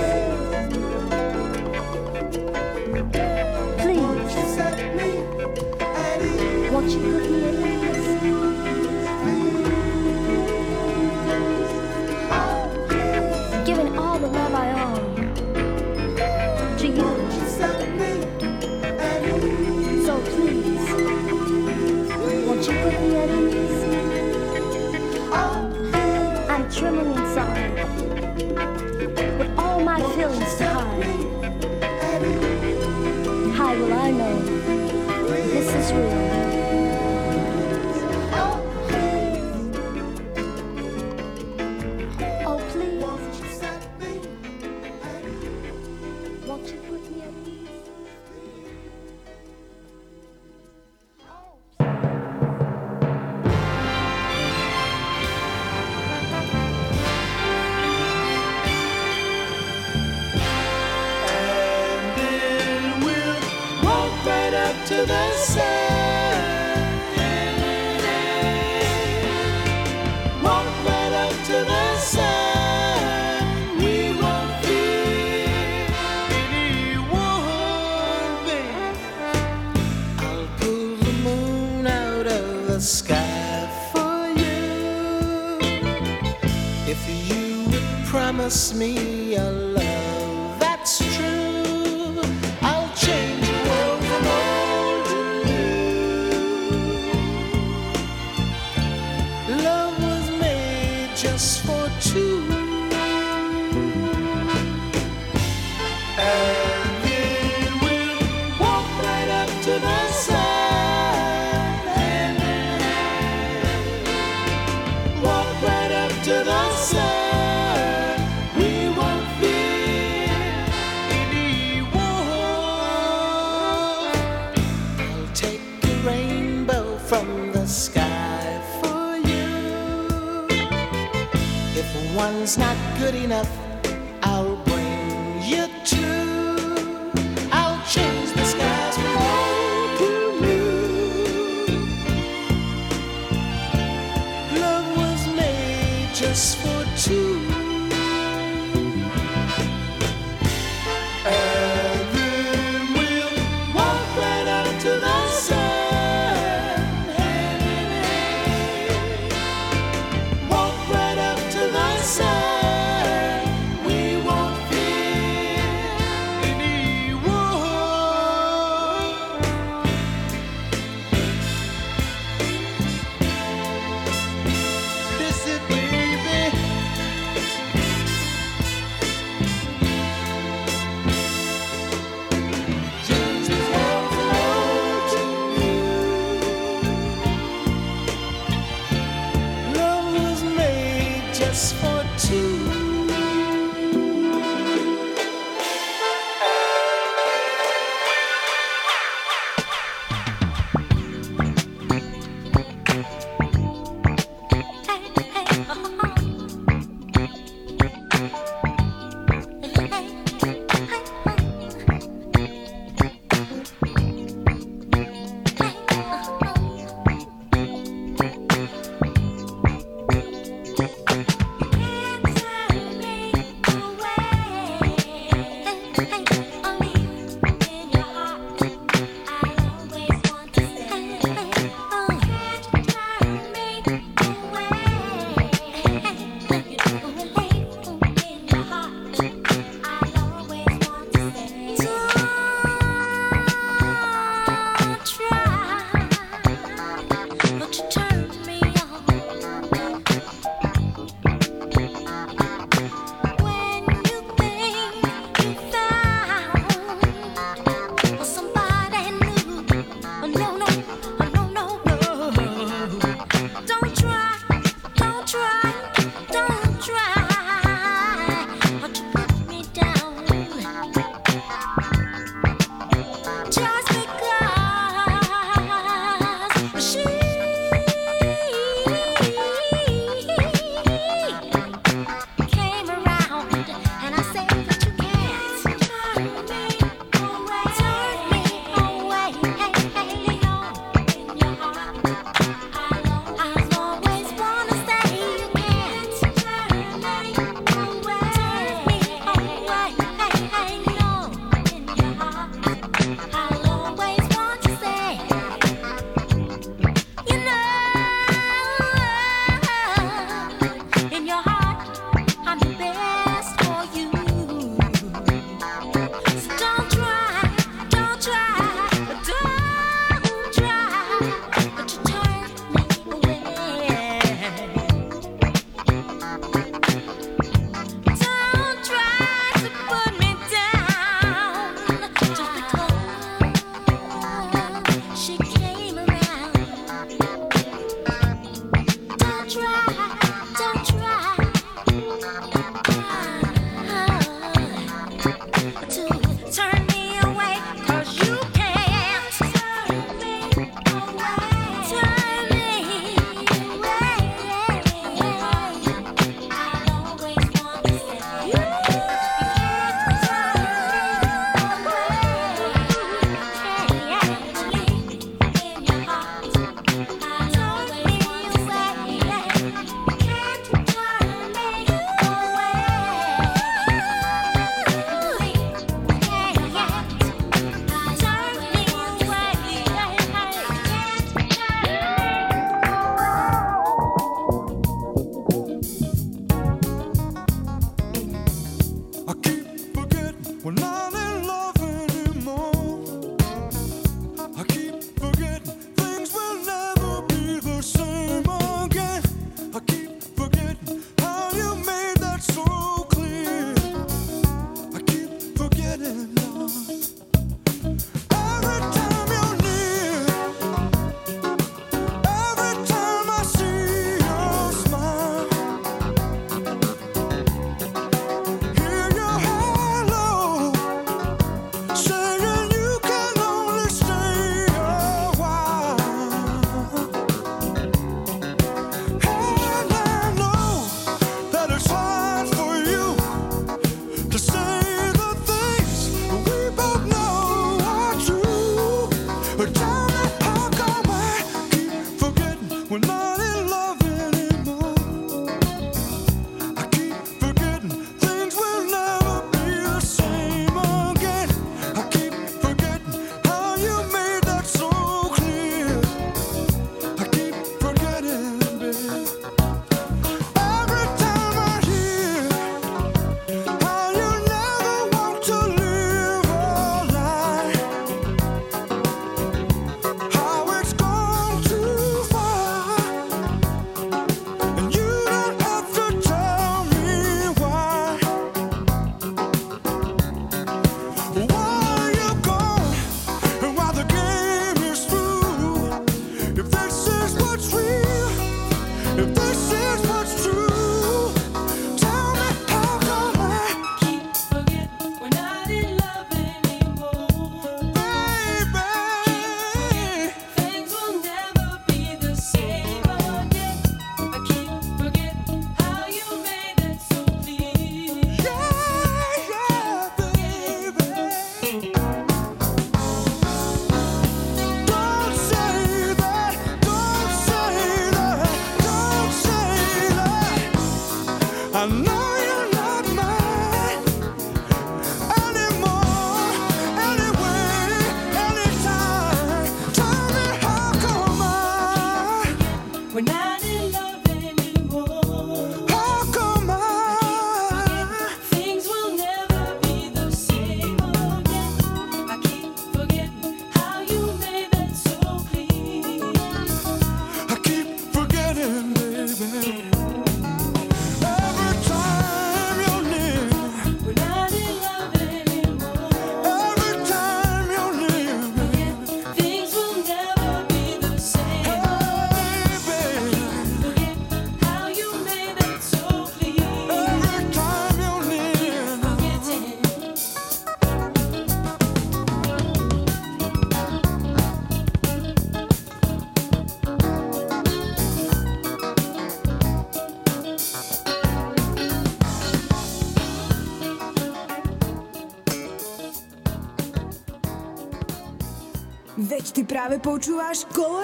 Práve počúvaš Color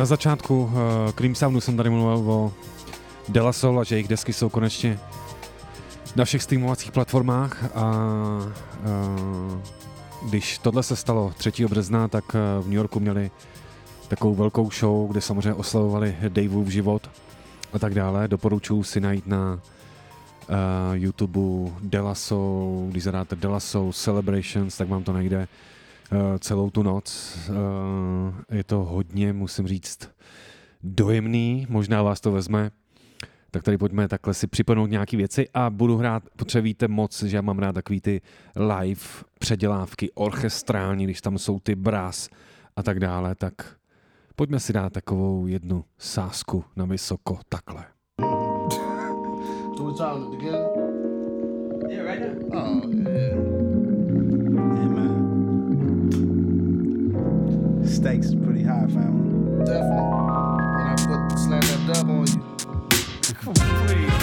na začátku uh, Cream Soundu jsem tady mluvil o Dela Soul a že jejich desky jsou konečně na všech streamovacích platformách a, a když tohle se stalo 3. března, tak v New Yorku měli takovou velkou show, kde samozřejmě oslavovali Daveův život a tak dále. Doporučuji si najít na uh, YouTube Dela Soul, když zadáte Dela Soul Celebrations, tak vám to najde uh, celou tu noc. Uh, je to hodně, musím říct, dojemný, možná vás to vezme. Tak tady pojďme takhle si připomenout nějaké věci a budu hrát, protože víte moc, že já mám rád takový ty live předělávky, orchestrální, když tam jsou ty brás a tak dále, tak pojďme si dát takovou jednu sásku na vysoko, takhle. Do we together? Yeah, right now. Oh. Yeah, Stakes is pretty high, family. Definitely. When I put slam that dub on you. Come please.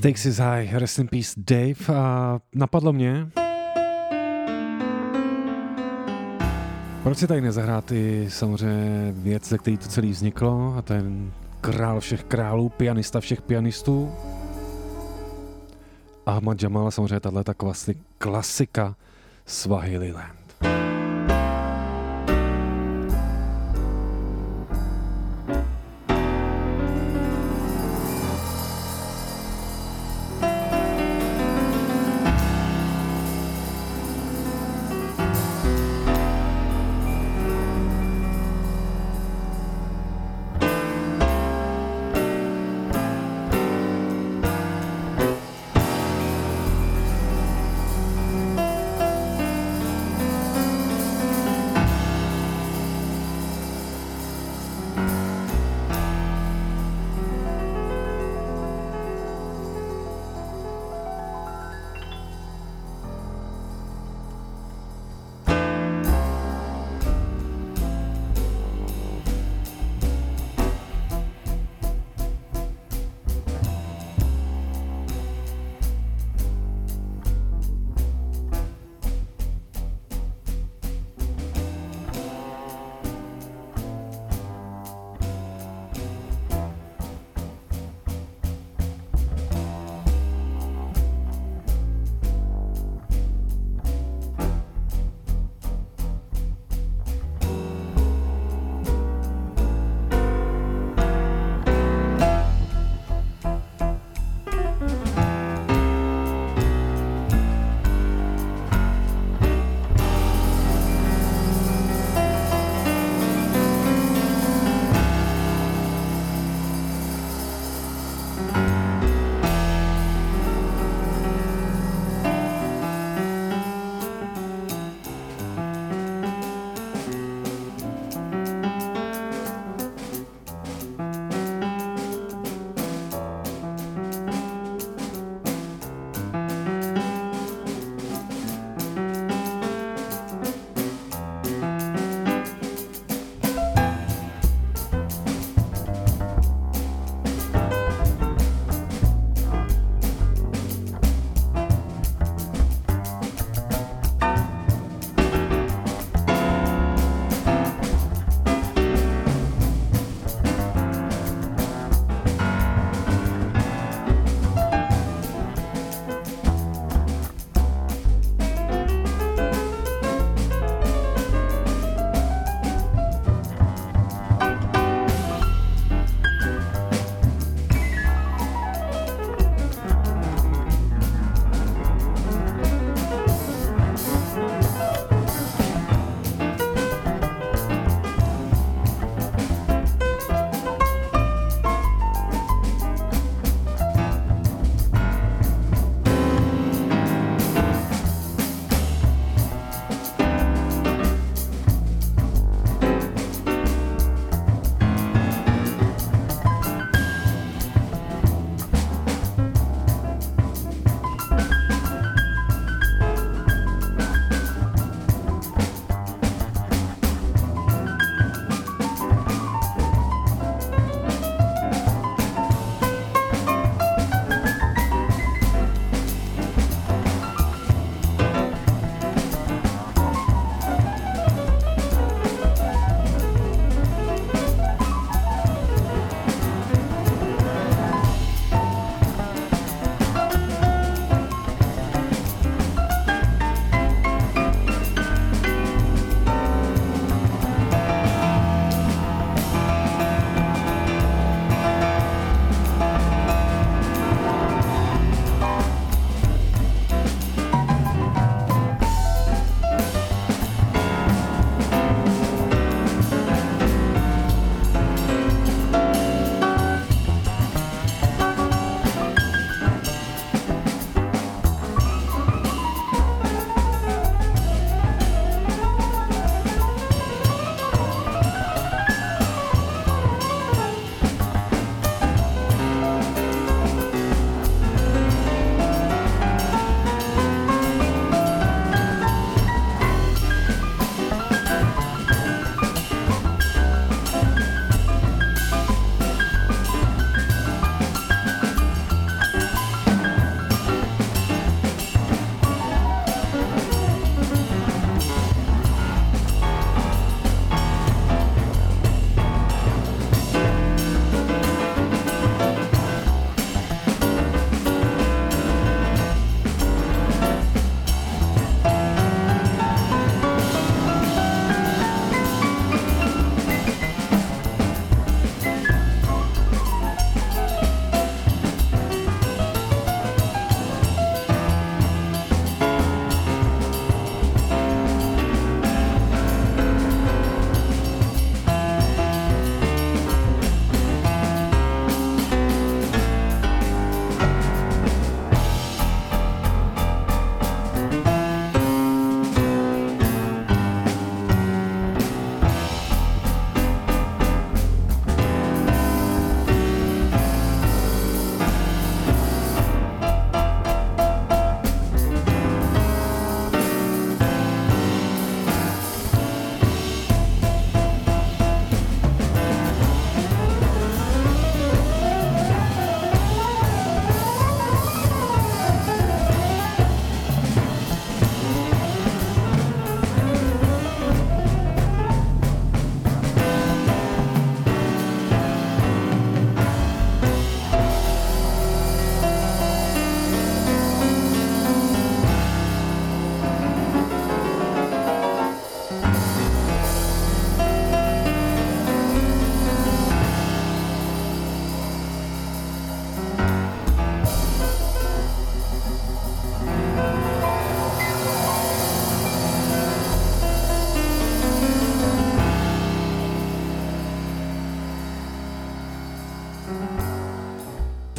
Stakes is high, rest in peace Dave a napadlo mě, proč si tady nezahrát i samozřejmě věc, ze který to celý vzniklo a ten král všech králů, pianista všech pianistů. Ahmad Jamal samozřejmě tahle ta klasika Swahili Land.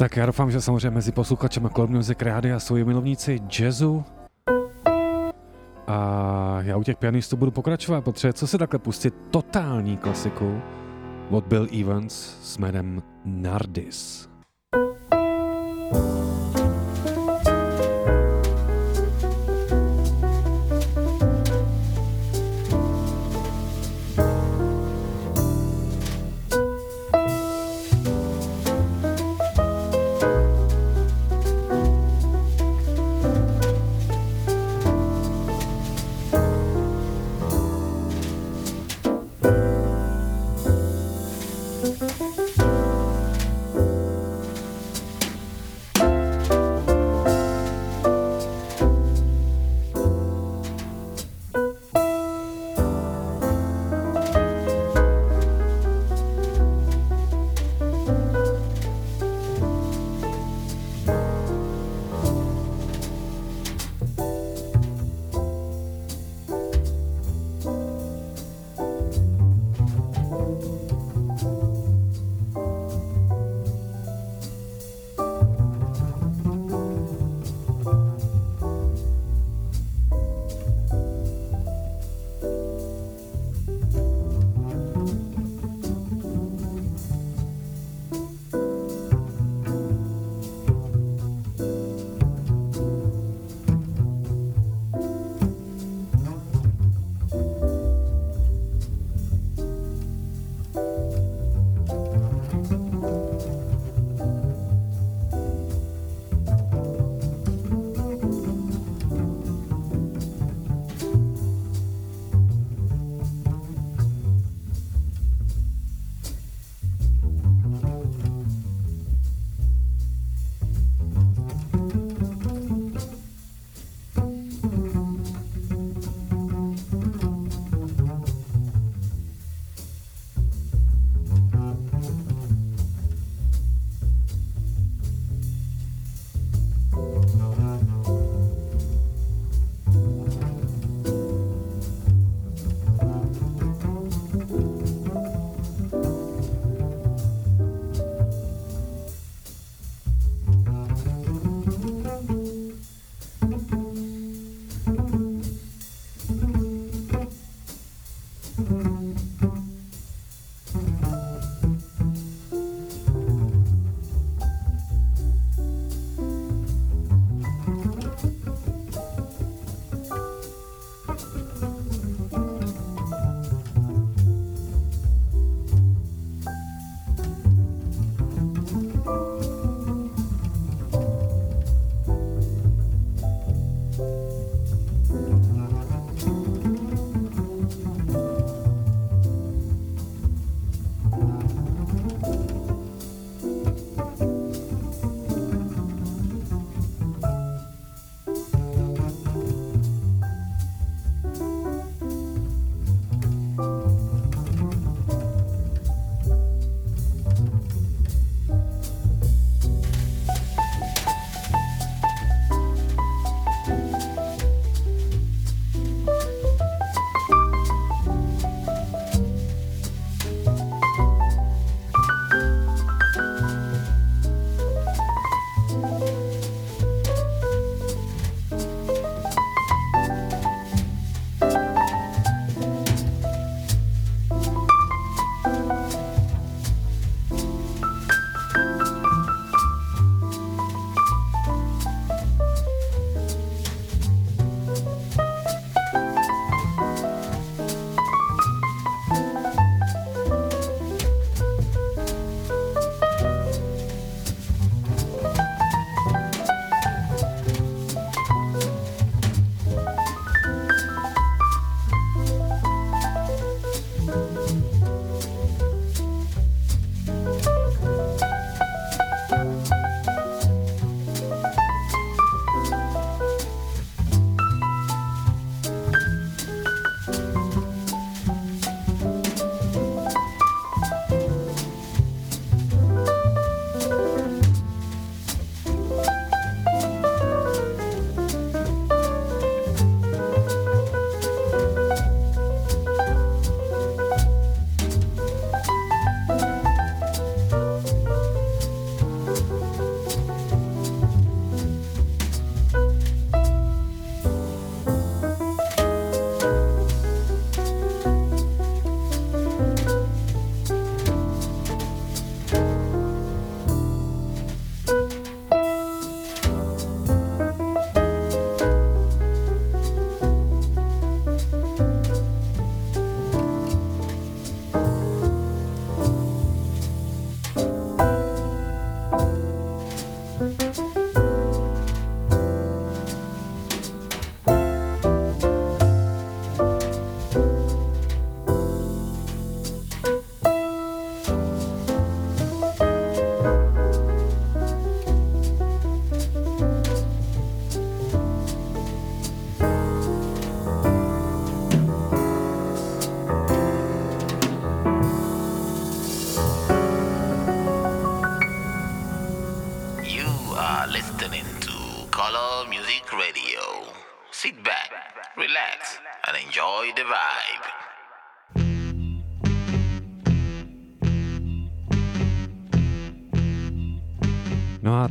Tak já doufám, že samozřejmě mezi posluchačem Club Music Rádia jsou i milovníci jazzu. A já u těch pianistů budu pokračovat, protože co se takhle pustit totální klasiku od Bill Evans s jménem Nardis.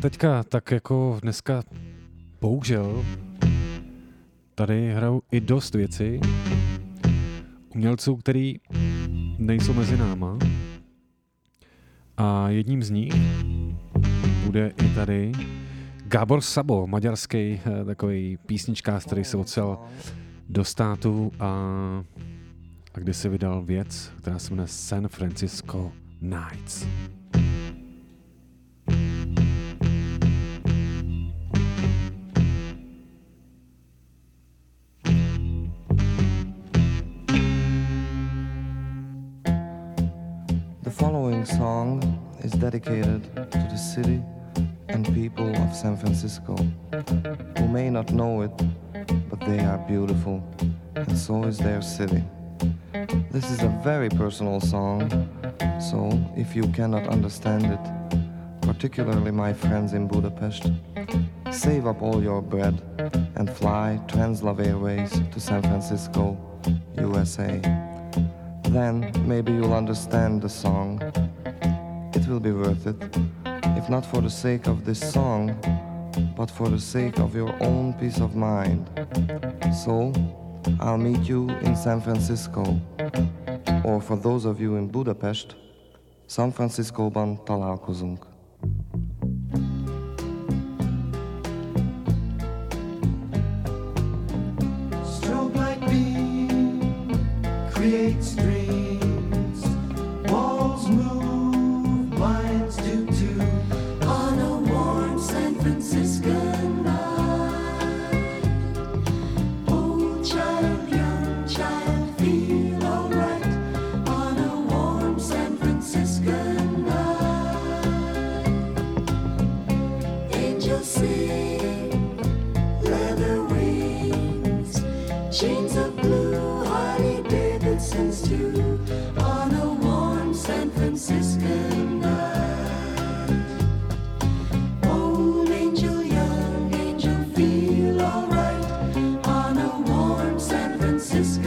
Teďka, tak jako dneska, bohužel, tady hrajou i dost věci umělců, který nejsou mezi náma. A jedním z nich bude i tady Gábor Sabo, maďarský eh, takový písničkář, který se ocel do státu a, a kdy se vydal věc, která se jmenuje San Francisco Nights. Following song is dedicated to the city and people of San Francisco who may not know it, but they are beautiful, and so is their city. This is a very personal song, so if you cannot understand it, particularly my friends in Budapest, save up all your bread and fly Trans-Love Airways to San Francisco, USA. Then maybe you'll understand the song. It will be worth it, if not for the sake of this song, but for the sake of your own peace of mind. So, I'll meet you in San Francisco, or for those of you in Budapest, San Francisco-ban találkozunk. Creates dreams. Walls move,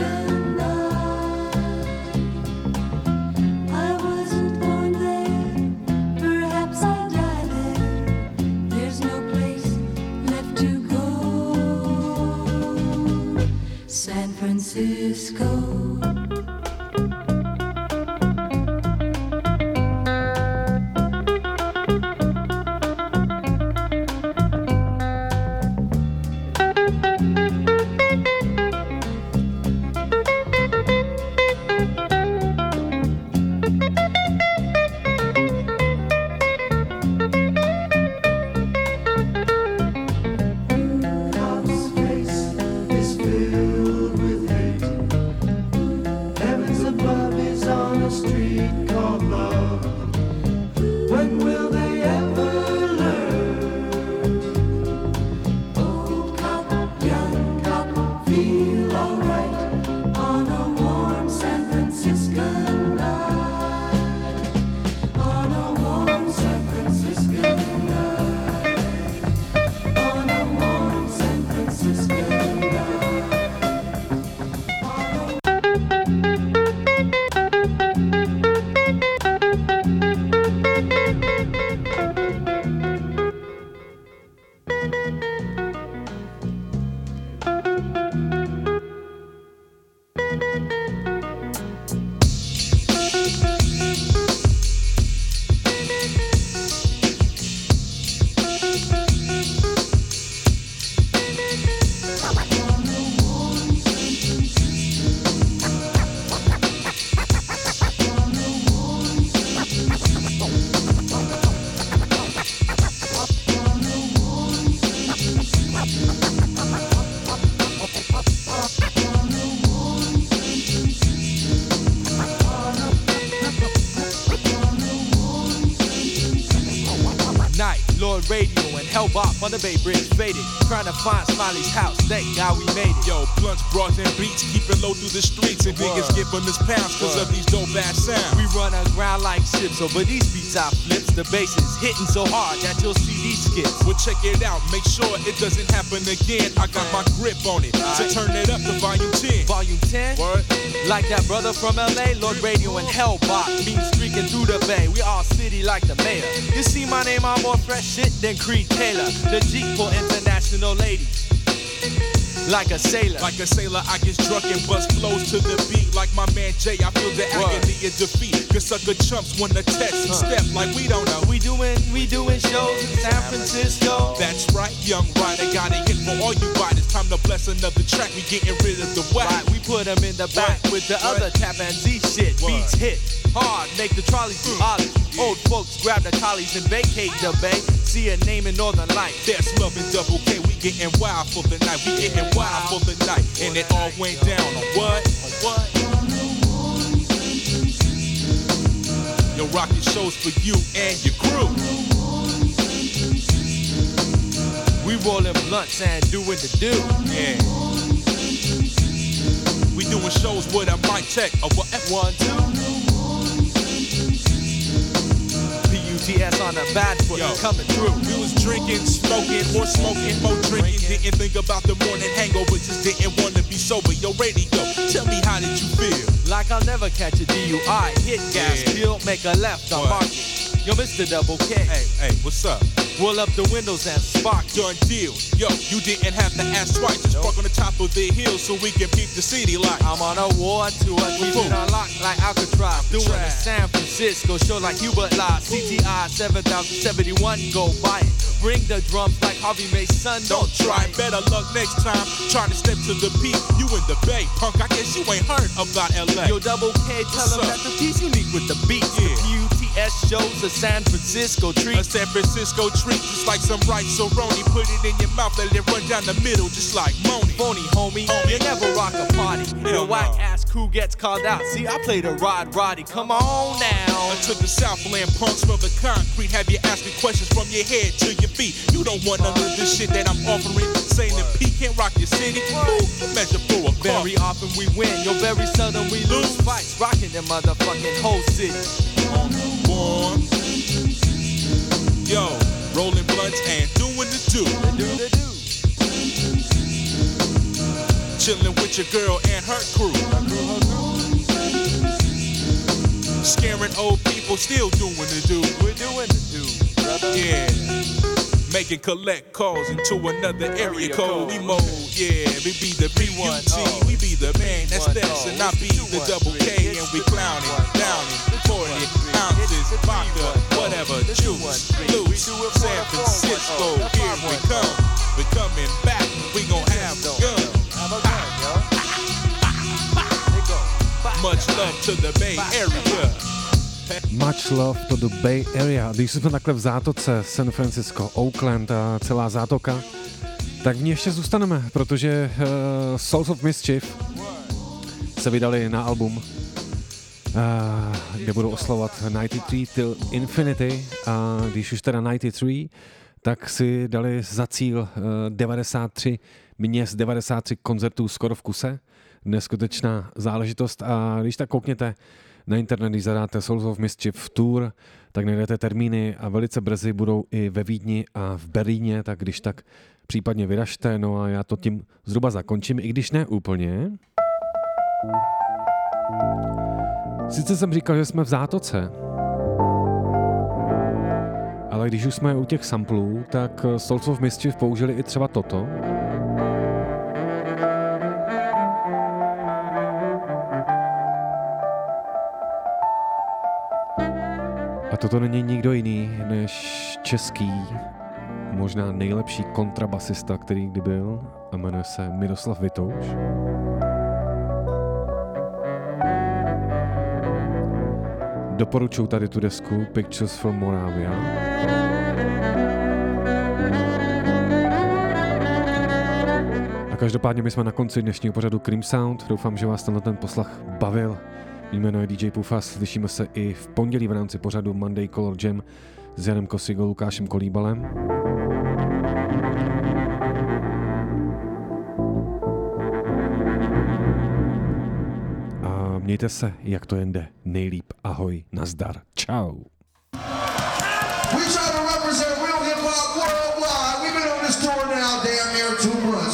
Francisco bop on the Bay Bridge, faded. Trying to find Smiley's house. Thank God we made it. Yo, blunts, broads, and beats, keep it low through the streets. And niggas giving us pounds cause of these dope ass sounds. We run aground like ships over these beats I flips. The bass is hitting so hard that you'll see these skips. Well, check it out, make sure it doesn't happen again. I got my grip on it, so turn it up to volume 10. Volume 10? Word. Like that brother from LA, Lord Radio and Hellbot. Me streaking through the bay. We all city like the mayor. You see my name, I'm more fresh shit than Creed Taylor. The Jeep for international ladies. Like a sailor. Like a sailor, I get drunk and bust flows to the beat. Like my man Jay, I feel the agony of defeat. Cause sucker chumps wanna test and step like we don't know. We doing, we doing shows in San Francisco. That's right, young rider, got a hit for all you riders. Time to bless another track, we getting rid of the whack. Right, we put them in the back with the other tap and Z shit. Beats hit hard, make the trolleys do mm. ollies. Old folks grab the collies and vacate the bay. See a name in Northern Light. That's love and double K. We getting wild for the night. We getting wild for the night. And it all went down on what? What? Yo, rockin' shows for you and your crew. We rolling blunts and doing the do. Yeah. We doing shows with a mic check. A what? One, two. On the bad foot, Yo. coming through. We was drinking, smoking, more smoking, more drinking. Didn't think about the morning hangover, just didn't want to be sober. Yo, radio, tell me how did you feel? Like I'll never catch a DUI. Hit gas, Yeah. kill, make a left market. Yo, Mr. Double K. Hey, hey, what's up? Roll up the windows and spark. Done deal. Yo, you didn't have to ask twice. Just park on the top of the hill so we can peep the city lights. I'm on a war tour, keeping unlocked like Alcatraz. Doing a San Francisco show like Hubert Law. CTI 7071, go buy it. Bring the drums like Harvey Mason, Don't try, better luck next time. Trying to step to the peak, you in the bay. Punk, I guess you ain't heard about LA. Yo, Double K, tell them that the piece unique with the beat. Yeah. The PUTS shows a San Francisco treat. A San Francisco treat, just like some rice roni. Put it in your mouth, let it run down the middle, just like Moni. Phony homie, you never rock a party. Hell Your whack ass crew gets called out. See, I play the Rod Roddy. Come on now. Until the Southland punks from the concrete. Have you asked me questions from your head to your feet? You don't want none of this shit that I'm offering. Saying that P can't rock your city. Ooh, measure for a car. Very often we win, yo, very seldom we lose fights. Rocking the motherfucking whole city. Born. Yo, rolling blunts and doing the do. Do. Chilling with your girl and her crew. Scaring old people, still doing the do. We're doing the do. Yeah. Making collect calls into another area code. We mode, yeah. We be the B1T, we be the man that's that's, and I be the double K, and we clowning, downing, 40 ounces, vodka, whatever, juice, loose, San Francisco, here we come. We coming back, we gon' have a gun. Much love to the Bay Area. Much love to the Bay Area. Když jsme takhle v zátoce San Francisco, Oakland a celá zátoka, tak v ní ještě zůstaneme, protože uh, Souls of Mischief se vydali na album, uh, kde budou oslavovat 93 till Infinity a když už teda 93, tak si dali za cíl uh, 93 měst, 93 koncertů skoro v kuse. Neskutečná záležitost a když tak koukněte na internet, když zadáte Souls of Mischief Tour, tak najdete termíny a velice brzy budou i ve Vídni a v Berlíně, tak když tak případně vyražte, no a já to tím zhruba zakončím, i když ne úplně. Sice jsem říkal, že jsme v zátoce, ale když už jsme u těch samplů, tak Souls of Mischief použili i třeba toto. A toto není nikdo jiný než český, možná nejlepší kontrabasista, který kdy byl, a jmenuje se Miroslav Vitouš. Doporučuji tady tu desku Pictures from Moravia. A každopádně my jsme na konci dnešního pořadu Cream Sound. Doufám, že vás tenhle ten poslach bavil. Jméno je DJ Pufas, slyšíme se i v pondělí v rámci pořadu Monday Color Jam s Janem Kosigou, Lukášem Kolíbalem. A mějte se, jak to jen jde. Nejlíp. Ahoj, nazdar. Čau. We try to represent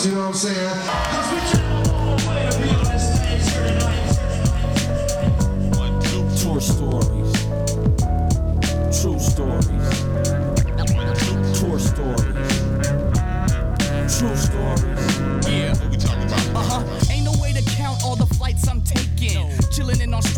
you know what I'm saying?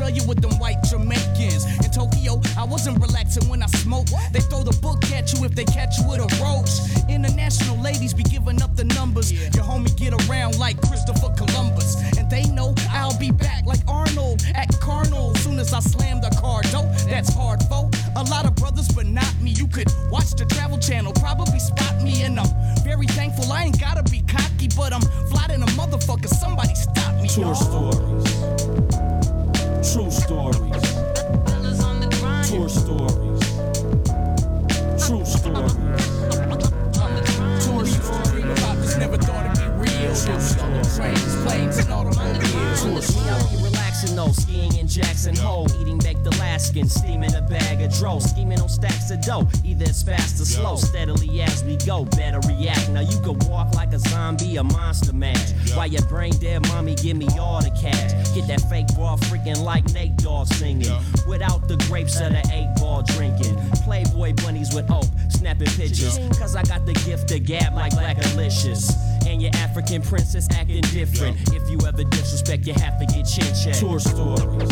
Australia with them white Jamaicans. In Tokyo, I wasn't relaxing when I smoked. They throw the book at you if they catch you with a roach. International ladies be giving up the numbers. Your homie get around like Christopher Columbus. And they know I'll be back like Arnold at Carnal. Soon as I slam the car door, that's hard folk. A lot of brothers, but not me. You could watch the Travel Channel, probably spot me, and I'm very thankful. I ain't gotta be cocky, but I'm fly than a motherfucker. Somebody stop me. Tour stories. True stories. Tour stories. True stories. Tour about never thought it'd be real. Trains, planes, and automobiles. Me, I though, skiing in Jackson Hole, eating baked Alaskan, steaming a bag of dro, scheming on stacks of dough, either it's fast or slow, steadily as we go, better react. Now you can walk like a zombie, a monster match. While your brain dead, mommy, give me all the cash. Get that fake ball freaking like Nate Dogg singing, without the grapes of the eight ball drinking. Playboy bunnies with hope, snapping pictures, cause I got the gift of gab like Black Alicious. And your African princess acting different. If you ever disrespect, you have to get chin checked. Tour stories.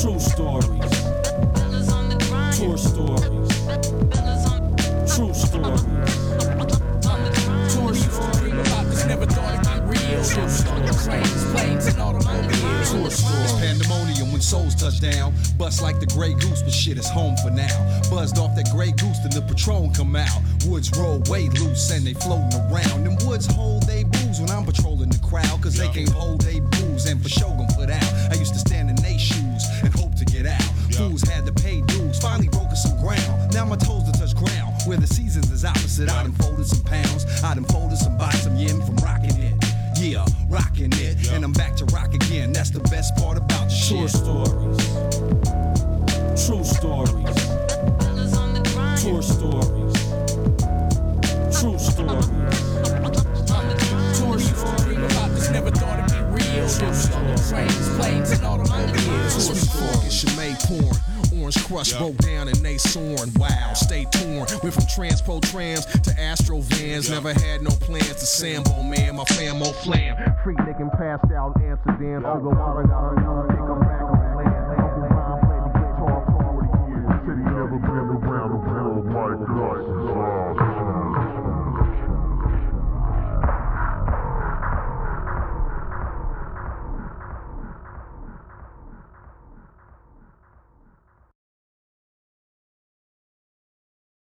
True stories. Tour stories. True stories. Tour story about this, never thought it'd be real. True story. Trains, planes, and automobiles. Tour stories. Pandemonium when souls touch down. Bust like the Grey Goose, but shit is home for now. Buzzed off that Grey Goose, then the Patron come out. Woods roll way loose and they floating around. Them woods hold they booze when I'm patrolling the crowd. Cause they can't hold they booze and for sure gon' put out. I used to stand in they shoes and hope to get out. Fools had to pay dues, finally broken some ground. Now my toes to touch ground. Where the seasons is opposite, I done folded some pounds. I done folded some bought some yen from rocking it. Yeah, rocking it. And I'm back to rock again. That's the best part about the shit. Tour stories. True stories. Tour stories. True stories. Tour story about this, never thought it'd be real. True story. Trains, planes, and automobiles. Sweet Fork and Chimay porn orange crush yep. broke down and they soaring. Wow, stay torn. Went from transpo trams to astro vans. Yep. Never had no plans to Sambo, man. My fam on flam. Freak nicking passed out in Amsterdam. Yep. Sugar water, gotta, gotta, pick em back on land. Uncle Ryan played the guitar for 40 years. City never been around the world like us.